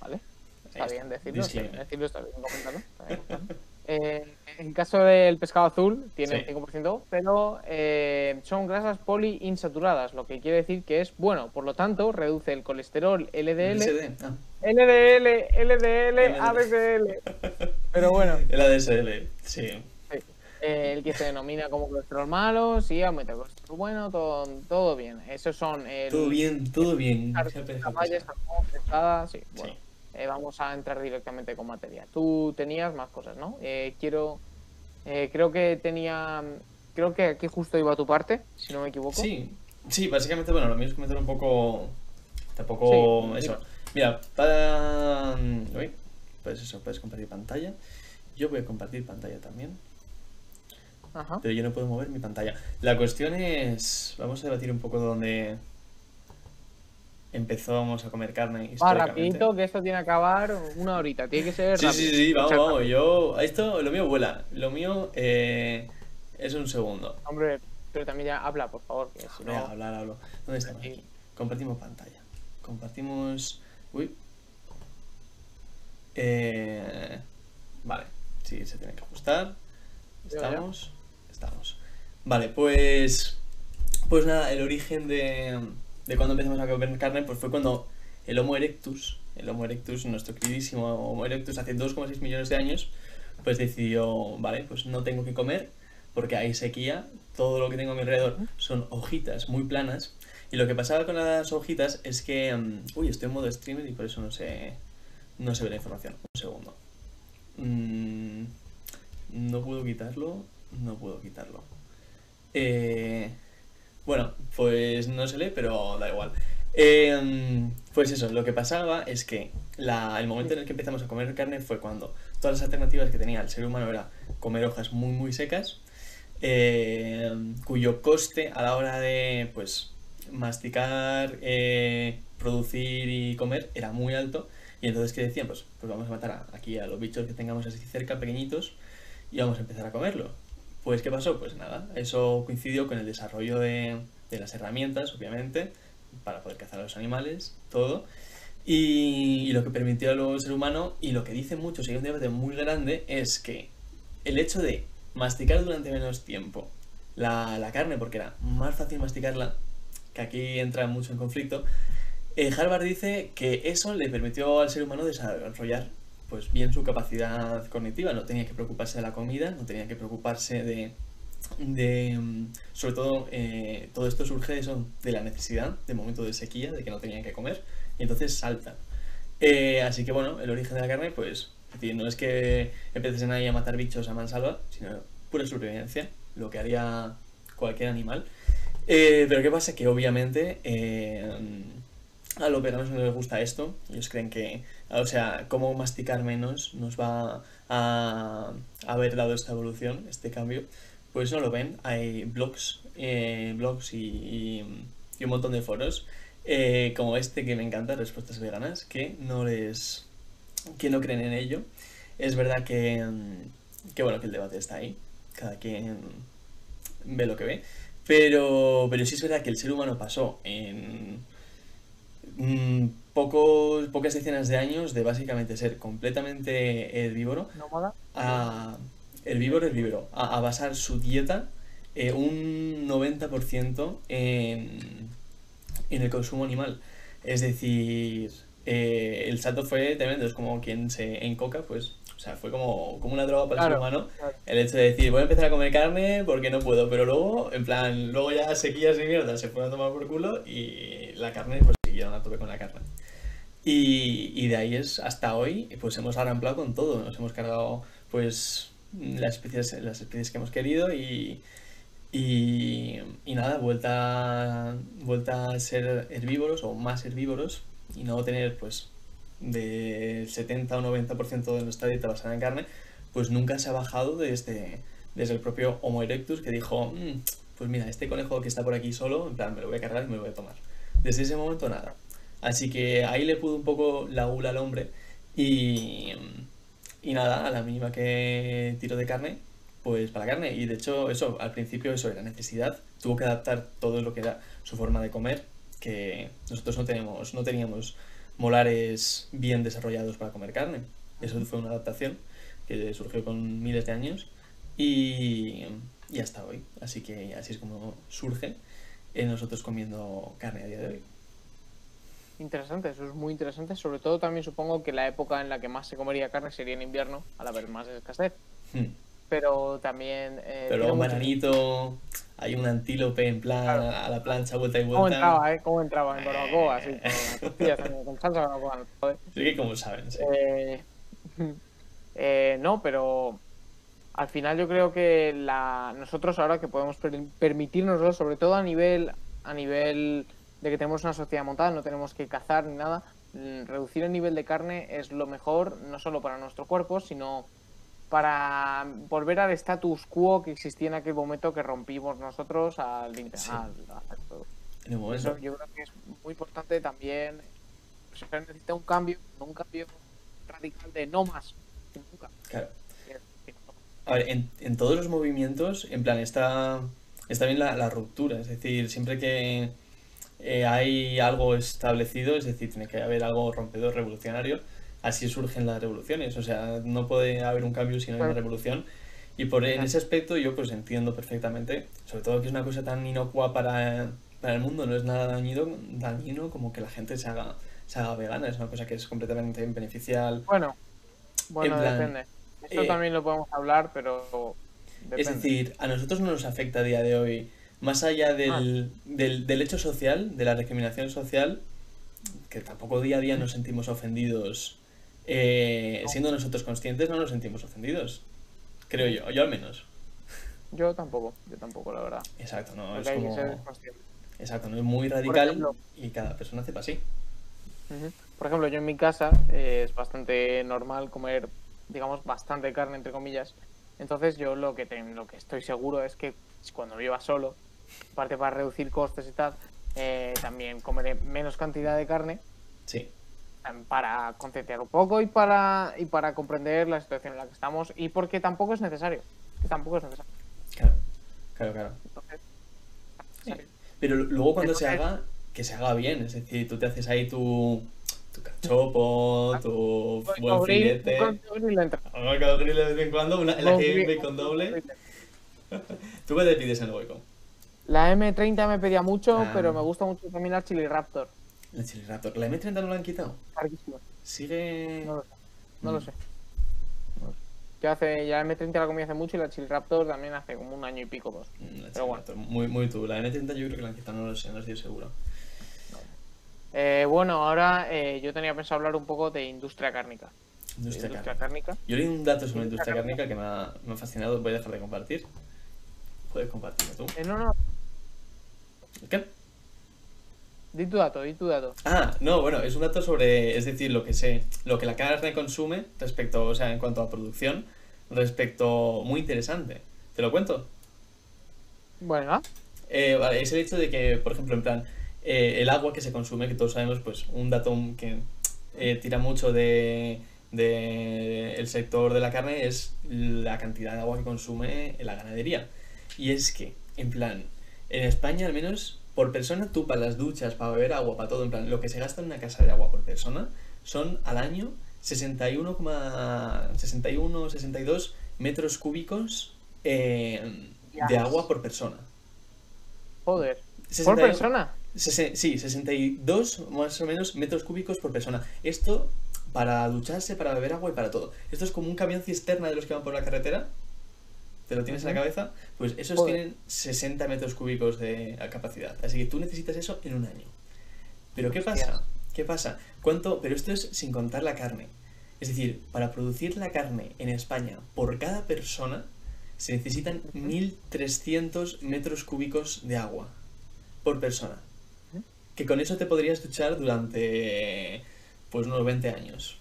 Vale. Ahí Está bien decirlo, está bien Disclaimer. decirlo, está bien comentarlo. está bien comentarlo. Eh, en caso del pescado azul, tiene Sí. un 5%, pero eh, son grasas poliinsaturadas, lo que quiere decir que es bueno. Por lo tanto, reduce el colesterol LDL, LSD, ah, LDL, LDL. Pero bueno, el ADSL, sí. eh, el que se denomina como colesterol malo, sí, aumenta el colesterol bueno, todo, todo bien. Esos son el, Todo bien, todo bien. Claro, Siempre la deja malla pasar. está como pesada, sí. Bueno. Eh, vamos a entrar directamente con materia. Tú tenías más cosas, ¿no? Eh, quiero, eh, creo que tenía, creo que aquí justo iba tu parte, si no me equivoco. Sí, sí, básicamente, bueno, lo mío es comentar un poco. Tampoco. Sí, eso. Mira, para. Uy, pues eso, puedes compartir pantalla. Yo voy a compartir pantalla también, Ajá. pero yo no puedo mover mi pantalla. La cuestión es. Vamos a debatir un poco dónde empezamos a comer carne. Va históricamente. rapidito, que esto tiene que acabar una horita, tiene que ser Sí, rápido. sí, sí, vamos, Exacto. vamos. Yo. Esto, lo mío vuela. Lo mío eh, es un segundo. Hombre, pero también ya habla, por favor, que si no... hablar, hablo. ¿Dónde estamos? Aquí. Compartimos pantalla. Compartimos. Uy. Eh, vale. Sí, se tiene que ajustar. Estamos. Estamos. Vale, pues. Pues nada, el origen de, de cuando empezamos a comer carne pues fue cuando el Homo erectus, el Homo erectus, nuestro queridísimo Homo erectus, hace 2,6 millones de años, pues decidió, vale, pues no tengo que comer porque hay sequía, todo lo que tengo a mi alrededor son hojitas muy planas. Y lo que pasaba con las hojitas es que. mm, uy, estoy en modo streamer y por eso no se, no se ve la información. Un segundo. Mm, no puedo quitarlo. No puedo quitarlo. Eh, bueno, pues no se lee, pero da igual. Eh, pues eso, lo que pasaba es que la- el momento en el que empezamos a comer carne fue cuando todas las alternativas que tenía el ser humano era comer hojas muy muy secas, eh, cuyo coste a la hora de pues masticar, eh, producir y comer era muy alto Y entonces, ¿qué decían? Pues, pues vamos a matar a- aquí a los bichos que tengamos así cerca, pequeñitos, y vamos a empezar a comerlo. Pues, ¿qué pasó? Pues nada, eso coincidió con el desarrollo de, de las herramientas, obviamente, para poder cazar a los animales, todo. Y, lo que permitió al ser humano, y lo que dicen muchos, y hay un debate muy grande, es que el hecho de masticar durante menos tiempo la, la carne, porque era más fácil masticarla, que aquí entra mucho en conflicto, eh, Harvard dice que eso le permitió al ser humano desarrollar pues bien su capacidad cognitiva, no tenía que preocuparse de la comida, no tenía que preocuparse de, mm, sobre todo, eh, todo esto surge de, de la necesidad, de momento de sequía, de que no tenían que comer, y entonces saltan. Eh, así que bueno, el origen de la carne, pues, no es que empiecen ahí a matar bichos a mansalva, sino pura supervivencia, lo que haría cualquier animal. Eh, pero ¿qué pasa? Que obviamente eh, a los veganos no les gusta esto. Ellos creen que, o sea, cómo masticar menos nos va a, haber dado esta evolución, este cambio. Pues no lo ven. Hay blogs, eh, blogs y, y- un montón de foros eh, como este que me encanta, Respuestas Veganas, que no les, que no creen en ello. Es verdad que, que bueno, que el debate está ahí. Cada quien ve lo que ve. Pero, pero sí es verdad que el ser humano pasó en mm, pocos, pocas decenas de años de básicamente ser completamente herbívoro ¿Nómada? a herbívoro, herbívoro, a, a basar su dieta eh, un 90% en, en el consumo animal. Es decir, eh, el salto fue tremendo, es como quien se encoca, pues, o sea, fue como, como una droga para el ser humano. claro. El hecho de decir, voy a empezar a comer carne porque no puedo, pero luego, en plan, luego ya sequías y mierda, se fueron a tomar por culo y la carne, pues siguieron a tope con la carne. Y, de ahí es hasta hoy, pues hemos arramplado con todo, nos hemos cargado, pues, las especies, las especies que hemos querido y, y, y nada, vuelta, vuelta a ser herbívoros o más herbívoros y no tener, pues, del 70 o 90% de nuestra dieta basada en carne, pues nunca se ha bajado desde, desde el propio Homo erectus que dijo, "Mm, pues mira, este conejo que está por aquí solo, en plan, me lo voy a cargar y me lo voy a tomar. Desde ese momento nada. Así que ahí le pudo un poco la gula al hombre y, y nada, a la mínima que tiro de carne, pues para la carne. Y de hecho, eso, al principio eso era necesidad. Tuvo que adaptar todo lo que era su forma de comer, que nosotros no tenemos, no teníamos molares bien desarrollados para comer carne. Eso fue una adaptación que surgió con miles de años y, y hasta hoy. Así que así es como surge eh, nosotros comiendo carne a día de hoy. Interesante, eso es muy interesante. Sobre todo también supongo que la época en la que más se comería carne sería en invierno, al haber más escasez. Hmm. Pero también... eh, Pero un bananito, hay un antílope en plan Claro. a la plancha, vuelta y ¿Cómo vuelta. entraba, eh? ¿Cómo entraba en barbacoa? Así, con las tortillas también, con salsa barbacoa. joder. Sí que como saben, sí. Eh, eh, no, pero al final yo creo que la, nosotros ahora que podemos per- permitirnoslo, sobre todo a nivel, a nivel de que tenemos una sociedad montada, no tenemos que cazar ni nada, mm, reducir el nivel de carne es lo mejor, no solo para nuestro cuerpo, sino para volver al status quo que existía en aquel momento que rompimos nosotros al, Sí. un momento. Eso yo creo que es muy importante también. Se necesita un cambio, un cambio radical de no más, nunca. Claro. A ver, en, en todos los movimientos, en plan, está, está bien la, la ruptura. Es decir, siempre que eh, hay algo establecido, es decir, tiene que haber algo rompedor, revolucionario. Así surgen las revoluciones. O sea, no puede haber un cambio si no hay una revolución. Y por en ese aspecto yo pues entiendo perfectamente, sobre todo que es una cosa tan inocua para, para el mundo, no es nada dañino, dañino como que la gente se haga, se haga vegana, es una cosa que es completamente beneficial. Bueno, bueno, plan, depende. Eso eh, también lo podemos hablar, pero depende. Es decir, a nosotros no nos afecta a día de hoy, más allá del, del, del hecho social, de la discriminación social, que tampoco día a día nos sentimos ofendidos, eh, No. siendo nosotros conscientes no nos sentimos ofendidos, creo yo, yo al menos. Yo tampoco, yo tampoco, la verdad. Exacto, no Porque es como... Exacto, no es muy radical ejemplo- y cada persona hace para sí. Ujú. Por ejemplo, yo en mi casa eh, es bastante normal comer, digamos, bastante carne, entre comillas. Entonces yo lo que, te- lo que estoy seguro es que cuando viva solo, aparte para reducir costes y tal, eh, también comeré menos cantidad de carne Sí, para concienciar un poco y para, y para comprender la situación en la que estamos y porque tampoco es necesario. Que tampoco es necesario. Claro, claro, claro. Entonces, Sí. Pero luego cuando se haga, que se haga bien. Es decir, tú te haces ahí tu, tu cachopo, tu con buen grill- filete. con grill entra. Grill de vez en cuando, una, en la que bacon doble. ¿Tú qué te pides en el Boycom? La M30 me pedía mucho, Ah. pero me gusta mucho también la Chili Raptor. La Chili Raptor. ¿La M30 no la han quitado? Carísima. Sigue... No lo sé. No Mm. lo sé. Yo hace, ya la M30 la comí hace mucho y la Chili Raptor también hace como un año y pico, dos. Mm, La Pero bueno. Muy, muy tú. La M30 yo creo que la han quitado, no lo sé, no estoy seguro. Eh, bueno, ahora eh, yo tenía pensado hablar un poco de industria cárnica. De Industria industria cárnica. cárnica. Yo leí un dato sobre industria cárnica que me ha, me ha fascinado. Voy a dejar de compartir. Puedes compartirlo tú. Eh, no, no, ¿Qué? di tu dato, di tu dato. Ah, no, bueno, es un dato sobre, es decir, lo que se, lo que la carne consume respecto, o sea, en cuanto a producción, respecto, muy interesante. ¿Te lo cuento? Bueno, Eh, vale, es el hecho de que, por ejemplo, en plan, eh, el agua que se consume, que todos sabemos, pues, un dato que eh, tira mucho de, de el sector de la carne es la cantidad de agua que consume la ganadería. Y es que, en plan, en España al menos, por persona, tú para las duchas, para beber agua, para todo, en plan, lo que se gasta en una casa de agua por persona son al año 61, 61 62 metros cúbicos eh, de agua por persona. joder. Por 61 persona. Sí, 62 más o menos metros cúbicos por persona. Esto para ducharse, para beber agua y para todo. Esto es como un camión cisterna de los que van por la carretera. ¿Te lo tienes en la cabeza? Pues esos Joder. tienen 60 metros cúbicos de capacidad. Así que tú necesitas eso en un año. Pero ¿qué pasa? ¿Qué pasa? ¿Cuánto? Pero esto es sin contar la carne. Es decir, para producir la carne en España por cada persona se necesitan Ujú. 1.300 metros cúbicos de agua por persona. Que con eso te podrías duchar durante pues unos 20 años.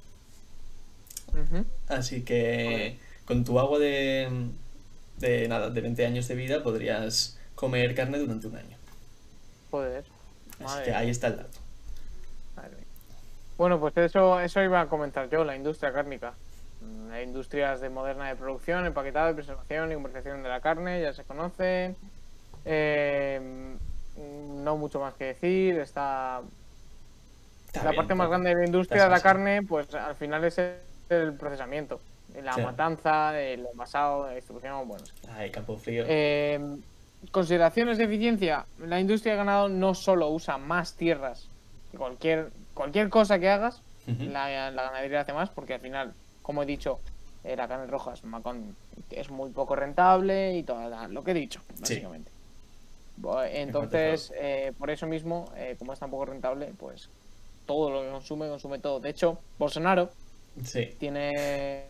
Así que con tu agua de, de nada, de 20 años de vida podrías comer carne durante un año. Joder. Así Madre que ahí está el dato. Madre. Bueno, pues eso, eso iba a comentar yo, la industria cárnica. Mm, Hay industrias de moderna de producción, empaquetado, preservación y comercialización de la carne, ya se conoce. Eh, no mucho más que decir. Está Está la bien, parte más grande de la industria de la carne, pues al final es el, procesamiento, la Sí. matanza, el envasado, la distribución, bueno. Ay, campo frío. Eh, consideraciones de eficiencia. La industria de ganado no solo usa más tierras que cualquier, cualquier cosa que hagas, la, la ganadería hace más, porque al final, como he dicho, eh, la carne roja es, macón- es muy poco rentable y todo lo que he dicho, básicamente. Entonces, eh, por eso mismo, eh, como es tan poco rentable, pues todo lo que consume, consume todo. De hecho, Bolsonaro Sí. tiene,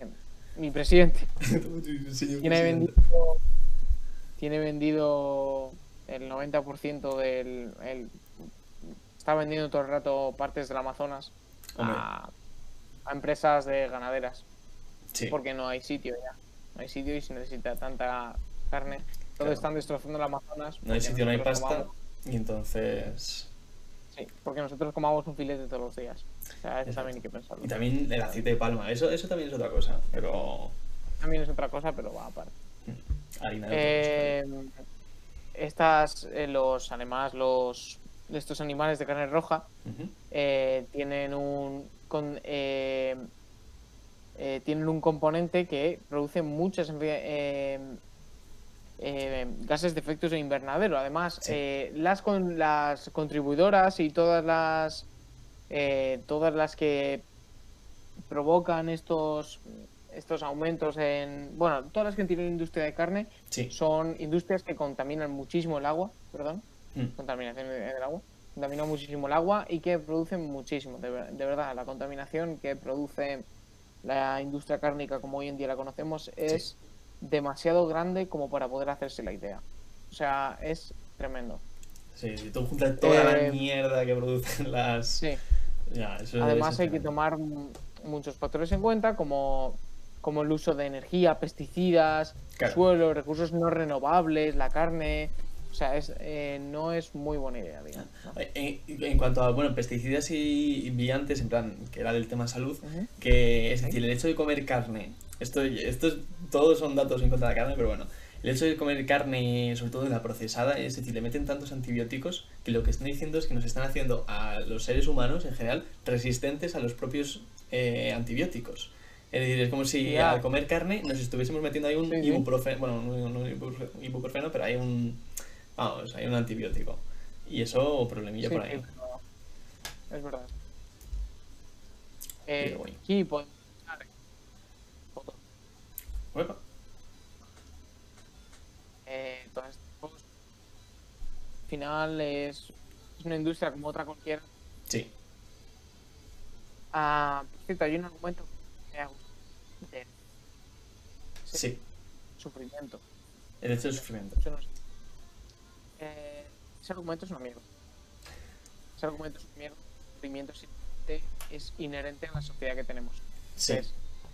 mi presidente, tiene vendido, tiene vendido el 90% del... El, está vendiendo todo el rato partes del Amazonas a, a empresas de ganaderas sí. porque no hay sitio ya. No hay sitio y se necesita tanta carne. Claro. están destrozando el Amazonas. No hay sitio, no hay pasta. comamos- Y entonces. sí, porque nosotros comamos un filete todos los días. O sea, eso también hay que pensarlo. Y también el aceite de palma. Eso, eso también es otra cosa. Pero. También es otra cosa, pero va aparte. Harina de Eh, estas, eh, los, además, los, estos animales de carne roja eh, tienen un con, eh, eh, tienen un componente que produce muchas eh, gases de efectos de invernadero. Además, Sí. eh, las con las contribuidoras y todas las eh, todas las que provocan estos estos aumentos en bueno todas las que tienen industria de carne Sí. son industrias que contaminan muchísimo el agua perdón Mm. contaminación de- del agua contamina muchísimo el agua y que producen muchísimo de verdad la contaminación que produce la industria cárnica como hoy en día la conocemos es demasiado grande como para poder hacerse la idea o sea es tremendo Sí, si tú juntas toda la Eh, mierda que producen las. sí Ya, eso además eso hay que tomar muchos factores en cuenta como como el uso de energía pesticidas Claro. suelo recursos no renovables la carne O sea, es, eh, no es muy buena idea, digamos. ¿no? En, en cuanto a, bueno, pesticidas y viantes, en plan, que era del tema salud, que es decir, el hecho de comer carne, esto, esto es- todos son datos en contra de la carne, pero bueno, el hecho de comer carne, sobre todo de la procesada, es decir, le meten tantos antibióticos que lo que están diciendo es que nos están haciendo a los seres humanos en general resistentes a los propios eh, antibióticos. Es decir, es como si al comer carne nos estuviésemos metiendo ahí un Sí, sí. ibuprofeno, bueno, no, no ibuprofe- ibuprofeno, pero hay un, vamos, hay un antibiótico. Y eso, problemilla Sí, por ahí. es verdad. Eh, bueno. Uepa. eh, estas cosas. Al final es, es una industria como otra cualquiera. Sí, Ah, por cierto, hay un argumento que me ha gustado de sí, sufrimiento. el hecho de sufrimiento. Eso no es- Eh, ese argumento es una mierda. Ese argumento es una mierda. El sufrimiento es inherente a la sociedad que tenemos. Sí, Entonces,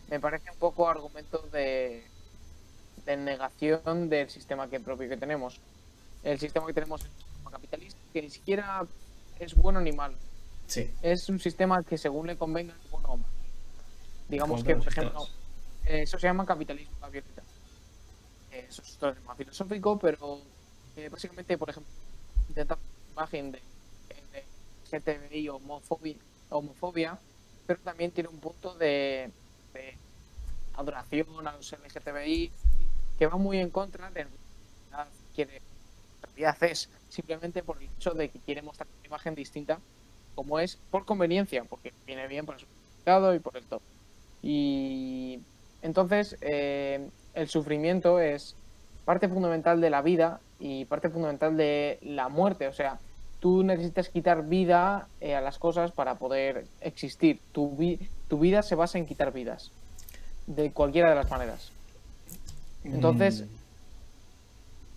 me parece un poco argumento de, de negación del sistema que propio que tenemos. El sistema que tenemos es un sistema capitalista que ni siquiera es bueno ni malo. sí. Es un sistema que según le convenga es bueno o malo. Digamos que, por ejemplo, eh, eso se llama capitalismo violeta. Eh, Eso es otro tema filosófico, pero eh, básicamente, por ejemplo, intenta imagen de, de LGTBI o homofobia, homofobia, pero también tiene un punto de, de adoración a los LGTBI que va muy en contra de lo que realidad es simplemente por el hecho de que quiere mostrar una imagen distinta como es por conveniencia, porque viene bien para su mercado y por el top. Y entonces eh, el sufrimiento es parte fundamental de la vida y parte fundamental de la muerte. O sea, tú necesitas quitar vida eh, a las cosas para poder existir. Tu, tu vida se basa en quitar vidas. De cualquiera de las maneras. Entonces, Mm,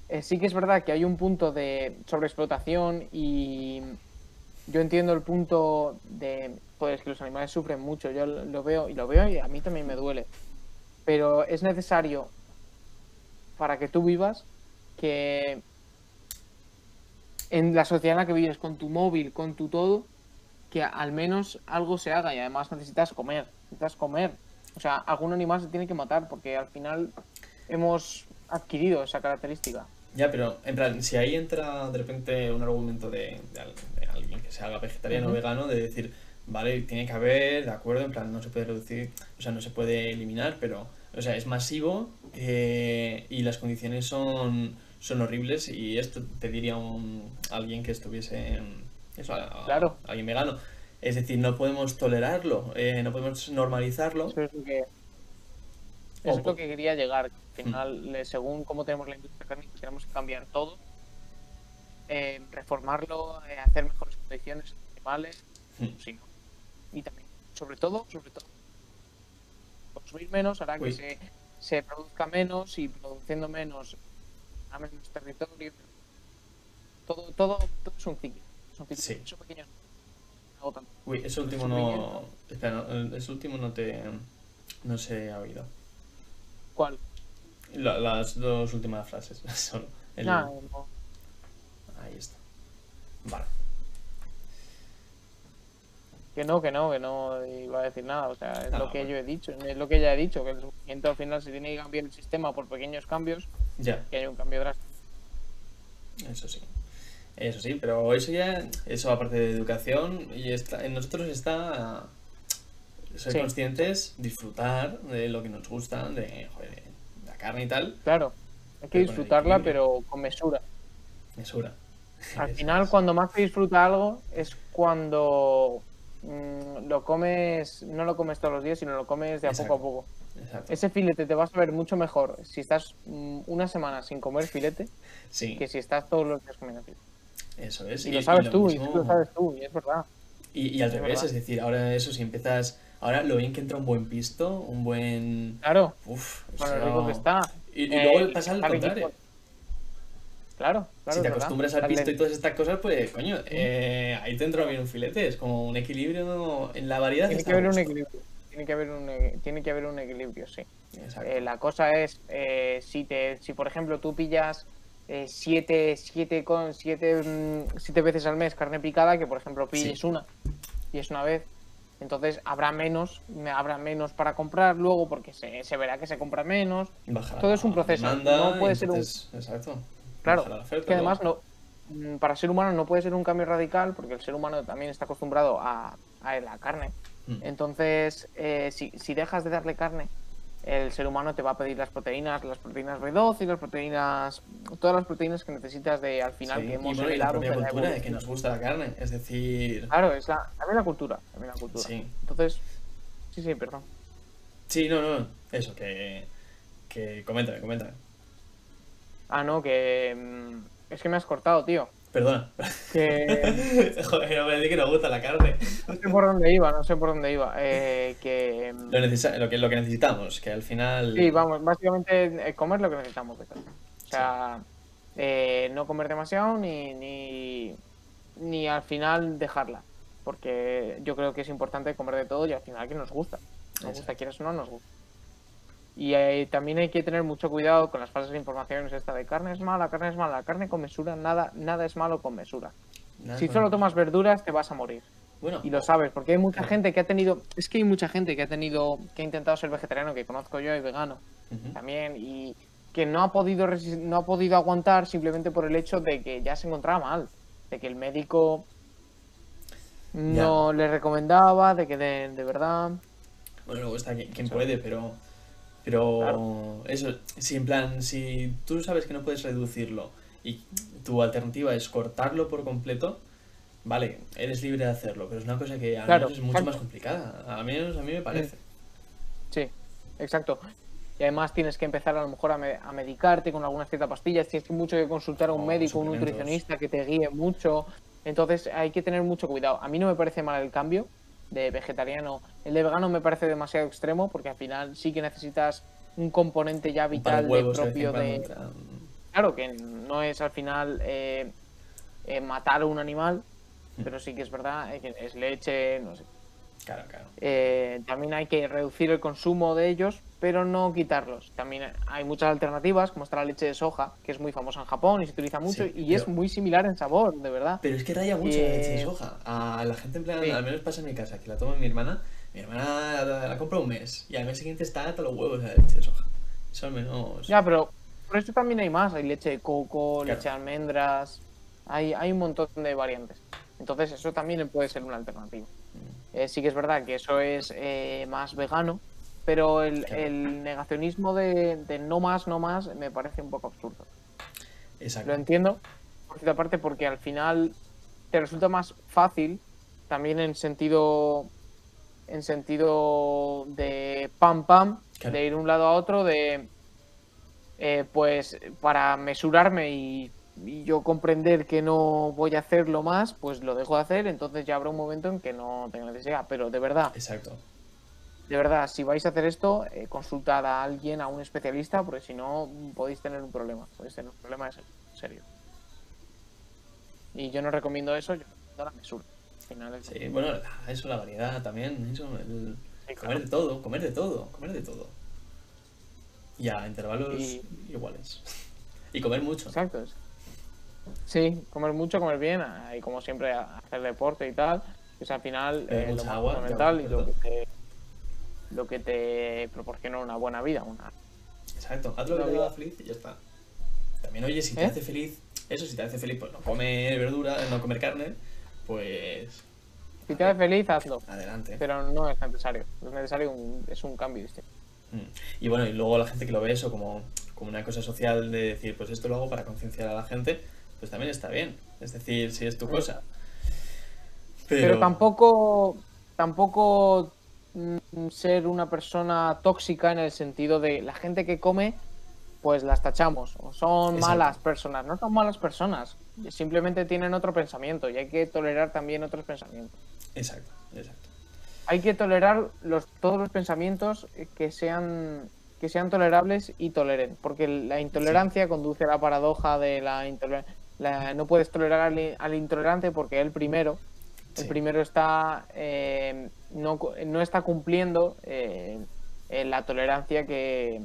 Eh, sí que es verdad que hay un punto de sobreexplotación y yo entiendo el punto de, joder, es que los animales sufren mucho, yo lo lo veo y lo veo y a mí también me duele. Pero es necesario para que tú vivas que en la sociedad en la que vives, con tu móvil, con tu todo, que al menos algo se haga y además necesitas comer, necesitas comer. O sea, algún animal se tiene que matar porque al final hemos adquirido esa característica. Ya, pero en plan, si ahí entra de repente un argumento de, de al- de alguien que se haga vegetariano o vegano, de decir, vale, tiene que haber, de acuerdo, en plan, no se puede reducir, o sea, no se puede eliminar, pero, o sea, es masivo eh, y las condiciones son, son horribles y esto te diría un, alguien que estuviese, en- eso, a- a- Claro. alguien vegano. Es decir, no podemos tolerarlo, eh, no podemos normalizarlo. Eso es lo que, eso es Ojo. lo que quería llegar. Al final, eh, según cómo tenemos la industria cárnica, tenemos que cambiar todo, eh, reformarlo, eh, hacer mejores condiciones a los animales, si no. y también, sobre todo, sobre todo, consumir menos hará que se, se produzca menos y produciendo menos a menos territorio. Todo, todo, todo es un ciclo. Sí. Son pequeños. Uy, ese último no... Espera, no, ese último no te... no se ha oído. ¿Cuál? La- las dos últimas frases, solo. El- Nah, no. Ahí está. Vale. Que no, que no, que no iba a decir nada. O sea, es Ah, lo que bueno. yo he dicho. Es lo que ya he dicho. Que el sufrimiento al final se tiene que cambiar el sistema por pequeños cambios. Ya, Que hay un cambio drástico. eso sí. Eso sí, pero eso ya, eso aparte de educación, y está, en nosotros está ser Sí. conscientes, disfrutar de lo que nos gusta, de, joder, de la carne y tal, Claro. Hay que Pero disfrutarla, pero con mesura. mesura. Al final, es. cuando más se disfruta algo, es cuando mm, lo comes, no lo comes todos los días, sino lo comes de a Exacto. poco a poco. Exacto. Ese filete te va a saber mucho mejor si estás mm, una semana sin comer filete Sí, que si estás todos los días comiendo filete. Eso es. Y, lo sabes tú, y mismo- tú lo sabes tú, y es verdad. Y, y al Es revés, verdad. es decir, ahora eso, si empiezas. Ahora lo bien que entra un buen pisto, un buen. Claro, Uf, lo eso- rico que está. Y, y Eh, luego pasa al contrario. Claro, claro. si te verdad. acostumbras al pisto y todas estas cosas, pues, coño, eh, ahí te entra bien un filete. Es como un equilibrio en la variedad. Tiene que haber un equilibrio. Tiene que haber un, e- tiene que haber un equilibrio, sí. Eh, la cosa es, eh, si, te, si por ejemplo tú pillas eh, siete, siete, con, siete, mm, siete veces al mes carne picada, que por ejemplo pides Sí. una y es una vez. Entonces habrá menos, me- habrá menos para comprar luego porque se, se verá que se compra menos. Bajará Todo es un proceso, demanda, no puede ser un- Exacto. Claro, oferta, Es que además no, mm, para ser humano no puede ser un cambio radical porque el ser humano también está acostumbrado a, a la carne. Mm. Entonces, eh, si, si dejas de darle carne, el ser humano te va a pedir las proteínas, las proteínas B12 y las proteínas, todas las proteínas que necesitas de al final Sí, que y hemos bueno, y la propia cultura de que nos gusta la carne. Es decir, Claro, es la, también la cultura, también la cultura. sí. Entonces, sí, sí, perdón. Sí, no, no. Eso, que. Que coméntame, coméntame. Ah, no, que mm, es que me has cortado, tío. Perdona. Que Joder, no me di que nos gusta la carne. no sé por dónde iba, no sé por dónde iba. Eh, que mm, Lo, lo, que, lo que necesitamos, que al final. Sí, vamos, básicamente eh, comer lo que necesitamos de carne. O sea, eh, no comer demasiado ni, ni, ni al final dejarla. Porque yo creo que es importante comer de todo y al final que nos gusta. Nos gusta, quieras o no, nos gusta. Y eh, también hay que tener mucho cuidado con las falsas informaciones esta de carne es mala, carne es mala, carne con mesura, nada, nada es malo con mesura. Nada Si solo tomas verduras te vas a morir. Bueno, Y lo sabes, porque hay mucha gente que ha tenido, es que hay mucha gente que ha tenido, que ha intentado ser vegetariano, que conozco yo y vegano también y que no ha podido no ha podido aguantar simplemente por el hecho de que ya se encontraba mal de que el médico no le recomendaba de que de, de verdad Bueno, luego está quien, quien puede, pero. Pero. Claro. Eso, si en plan, si tú sabes que no puedes reducirlo y tu alternativa es cortarlo por completo, vale, eres libre de hacerlo, pero es una cosa que a Claro, menos es mucho exacto. más complicada. A mí, a mí me parece. sí exacto y además tienes que empezar a lo mejor a, me- a medicarte con algunas ciertas pastillas tienes que mucho que consultar a un O médico un nutricionista que te guíe mucho entonces hay que tener mucho cuidado a mí no me parece mal el cambio de vegetariano el de vegano me parece demasiado extremo porque al final sí que necesitas un componente ya vital de huevos propio de. Claro, que no es al final eh, eh, matar a un animal, Mm. pero sí que es verdad, eh, que es leche, no sé. Claro, claro. Eh, también hay que reducir el consumo de ellos, pero no quitarlos. También hay muchas alternativas, como está la leche de soja, que es muy famosa en Japón y se utiliza mucho, Sí, y es muy similar en sabor, de verdad. Pero es que raya mucho la leche de Eh, soja. A la gente, en plan, sí. al menos pasa en mi casa, que la toma mi hermana. Mi hermana la, la compra un mes y al mes siguiente está hasta los huevos de la leche de soja. Eso al menos. Ya, pero por eso también hay más, hay leche de coco, Claro. leche de almendras, hay, hay un montón de variantes. Entonces eso también puede ser una alternativa. Mm, Eh, sí que es verdad que eso es eh, más vegano, pero el, negacionismo de, de no más, no más, me parece un poco absurdo. Exacto. Lo entiendo, por cierta parte, porque al final te resulta más fácil, también en sentido en sentido de pam pam, Claro. de ir de un lado a otro, de eh, pues para mesurarme y, y yo comprender que no voy a hacerlo más, pues lo dejo de hacer, entonces ya habrá un momento en que no tenga necesidad. Pero de verdad, Exacto. De verdad, si vais a hacer esto, eh, consultad a alguien, a un especialista, porque si no podéis tener un problema. Podéis tener un problema serio. Y yo no recomiendo eso, yo recomiendo la mesura. Final Sí, bueno, eso, la variedad también. Eso, el Sí, comer de todo, comer de todo, comer de todo. Y a intervalos Y- iguales. y comer mucho. Exacto. Sí, comer mucho, comer bien, y como siempre hacer deporte y tal, que es al final eh, lo mucha más agua, fundamental ya, y lo que, te, lo que te proporciona una buena vida. Una... Exacto. Haz lo que te haga feliz y ya está. También, oye, si te ¿Eh? hace feliz, eso, si te hace feliz, pues no comer verdura, no comer carne, pues Si te hace feliz, hazlo, adelante. pero no es necesario. Es necesario un, es un cambio distinto. Mm. Y bueno, y luego la gente que lo ve eso como, como una cosa social de decir, pues esto lo hago para concienciar a la gente, pues también está bien. Es decir, si es tu Sí. cosa. Pero, Pero, tampoco, tampoco mm, ser una persona tóxica en el sentido de la gente que come, pues las tachamos. O son Exacto. malas personas. No son malas personas. Simplemente tienen otro pensamiento y hay que tolerar también otros pensamientos. Exacto, exacto. Hay que tolerar los, todos los pensamientos que sean que sean tolerables y toleren, porque la intolerancia conduce a la paradoja de la intolerancia. No puedes tolerar al, al intolerante porque él primero el Sí. primero está eh, no, no está cumpliendo eh, la tolerancia que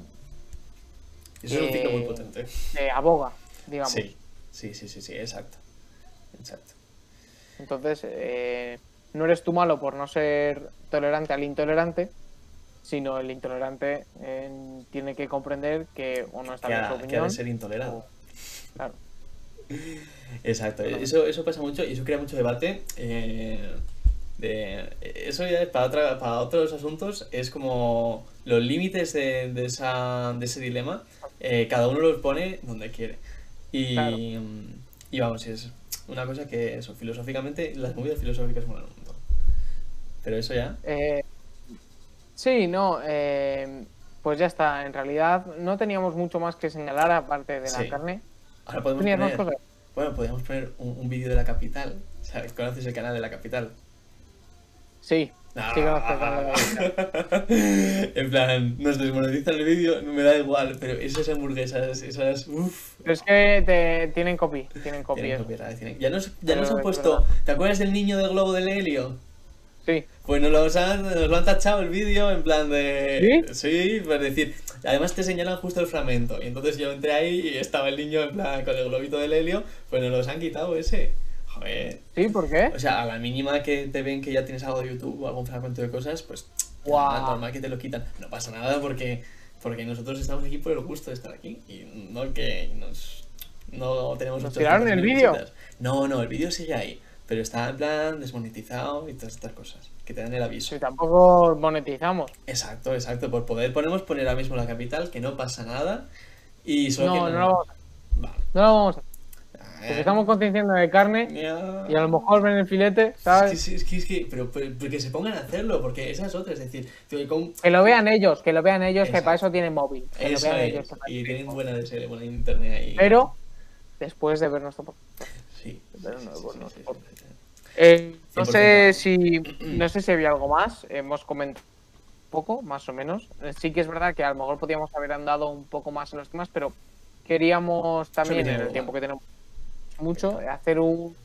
Eso es un ciclo muy potente. aboga. digamos. Sí, sí, sí, sí, sí, exacto. Exacto. Entonces, eh, no eres tú malo por no ser tolerante al intolerante, sino el intolerante eh, tiene que comprender que o no está bien su que ha de ser intolerado. o- Claro. Exacto, eso, eso pasa mucho y eso crea mucho debate. eh, de, eso ya es para, otra, para otros asuntos es como los límites de, de esa, de ese dilema, eh, cada uno los pone donde quiere. Y, Claro. y vamos, es una cosa que eso, filosóficamente, las movidas filosóficas molan un montón. Pero eso ya, Eh, sí, no, eh, pues ya está. En realidad no teníamos mucho más que señalar aparte de la Sí. carne. Ahora podemos más poner, cosas. bueno, podríamos poner un, un vídeo de la capital. ¿Sabes? ¿Conoces el canal de la capital? Sí, Ah. en plan, nos desmonetizan el vídeo, no me da igual, pero esas hamburguesas, esas. Uff. Pero es que te, tienen copy, tienen copy. Tienen copyright, tienen- Ya nos, ya nos han es puesto. ¿Te acuerdas del niño del globo del helio? Sí, Pues nos lo han, nos lo han tachado el vídeo en plan de. ¿Sí? Sí, pues decir. Además te señalan justo el fragmento. Y entonces yo entré ahí y estaba el niño en plan con el globito del helio. Pues nos los han quitado ese. Joder. sí, ¿por qué? O sea, a la mínima que te ven que ya tienes algo de YouTube o algún fragmento de cosas, pues nada, normal que te lo quitan. No pasa nada porque, porque nosotros estamos aquí por el gusto de estar aquí y no que nos no tenemos ¿Nos tiraron el vídeo? No, no, el vídeo sigue ahí, pero está en plan desmonetizado y todas estas cosas que te dan el aviso. Si tampoco monetizamos. Exacto, exacto, por poder podemos poner ahora mismo la capital que no pasa nada y solo No, que no lo vamos a Vale. No lo vamos a hacer. Porque estamos concienciando de carne y a lo mejor ven el filete, ¿sabes? Es que, es que, es que, pero, pero, que se pongan a hacerlo, porque esa es otra, es decir, tío, con- Que lo vean ellos, que lo vean ellos, que Exacto. para eso tienen móvil. Que eso lo vean es, ellos. que y tienen buena DSL, buena internet ahí. Pero después de ver nuestro sí, pero no, sí, sí, no sí. Eh, no 100% sé si no sé si había algo más. Hemos comentado poco, más o menos. Sí que es verdad que a lo mejor podíamos haber andado un poco más en los temas, pero queríamos también en el tiempo que tenemos mucho eh, hacer un,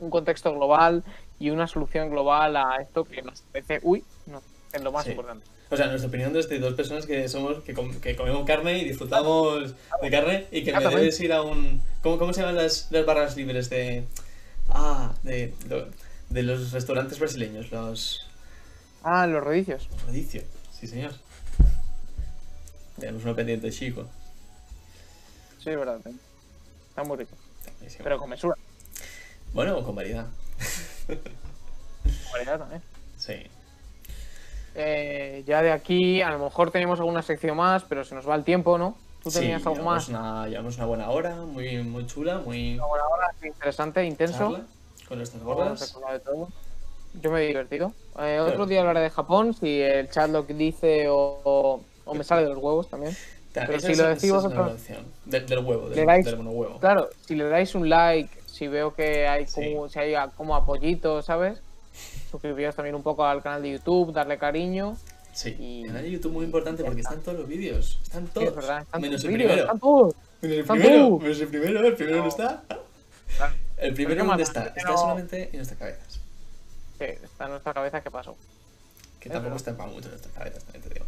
un contexto global y una solución global a esto que nos parece, uy, no, es lo más Sí. importante. O sea, nuestra opinión desde dos personas que somos, que, com- que comemos carne y disfrutamos de carne y que me debes ir a un... ¿Cómo, cómo se llaman las, las barras libres de... Ah, de, lo- de los restaurantes brasileños, los... Ah, los rodicios. Rodicio, sí señor. Tenemos uno pendiente chico. Sí, es verdad. Está muy rico. Buenísimo. Pero con mesura. Bueno, con variedad. con variedad también. Sí. Eh, ya de aquí, a lo mejor tenemos alguna sección más, pero se nos va el tiempo, ¿no? ¿Tú Sí, tenías algo más? Una, llevamos una buena hora, muy, muy chula, muy Una buena hora, interesante, intenso. charla con Hemos gordas. Yo me he divertido. Eh, otro día hablaré de Japón, si el chat lo que dice o, o- o me sale de los huevos también. Ta- pero esa si lo decís vosotros-. Del, del huevo, del, dais- del monohuevo. Claro, si le dais un like, si veo que hay Sí. como, si hay como apoyito, ¿sabes? Suscribiros también un poco al canal de YouTube, darle cariño. Sí, y- canal de YouTube muy importante porque están todos los vídeos. Están Sí, todos. es verdad, están menos el primero. están todos. Menos el primero. Menos el primero. El primero no, No. está. Claro. El primero qué dónde está. ¿Por qué Está no? solamente en nuestras cabezas. Sí, está en nuestra cabeza, ¿qué pasó? Que Eso. tampoco está para mucho en nuestras cabezas, también te digo.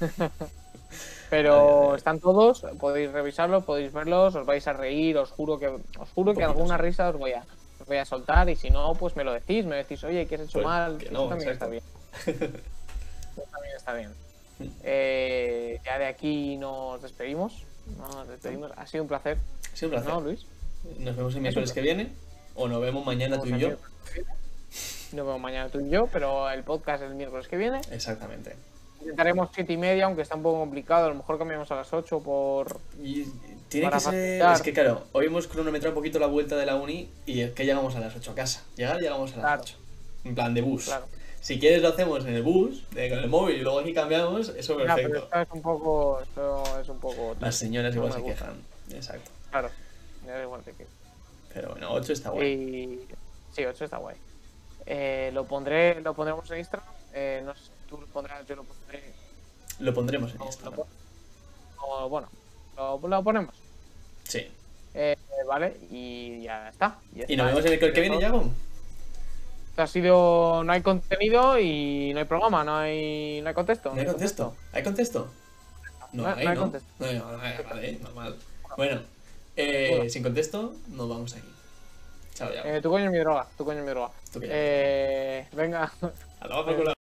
Pero Ay, están todos, podéis revisarlos, podéis verlos, os vais a reír, os juro que os juro que alguna risa os voy a os voy a soltar y si no, pues me lo decís, me decís, oye, que has hecho Pues mal, que que no, eso también exacto. está bien. Eso también está bien. Eh, ya de aquí nos despedimos. Nos despedimos. Ha sido un placer, Ha sido un placer. ¿no, Luis? Nos vemos el miércoles que viene. O nos vemos mañana tú y Nos yo. vemos. Nos vemos mañana tú y yo, pero el podcast es el miércoles que viene. Exactamente. Intentaremos siete y media, aunque está un poco complicado. A lo mejor cambiamos a las 8 por. Y tiene que ser. Es que claro, hoy hemos cronometrado un poquito la vuelta de la uni y es que llegamos a las 8 a casa. Llegar, llegamos a las Claro. 8. En plan de bus. Claro. Si quieres lo hacemos en el bus, de- con el móvil y luego aquí cambiamos, eso Ya, pero perfecto. esto es un poco. Esto es un poco. Las señoras No igual se gusta. quejan. Exacto. Claro. Da igual que- Pero bueno, 8 está bueno. Y... Sí, 8 está guay. Eh, lo pondré, lo pondremos en Instagram. Eh, no sé si tú lo pondrás, yo lo pondré. Lo pondremos en o- Instagram. lo o, bueno, lo, lo ponemos. Sí. Eh, vale, y ya está. ya Y nos vemos en el que viene, Yago. Ha sido. No hay contenido y no hay programa, no hay, no hay contexto. ¿No hay contexto? ¿Hay contexto? No, No- hay, no contexto. No, no, no, vale, normal. Bueno, Eh, sin contexto, nos vamos aquí. Chao, ya. Eh, tu coño es mi droga, tu coño es mi droga. Eh, venga, A la por culo.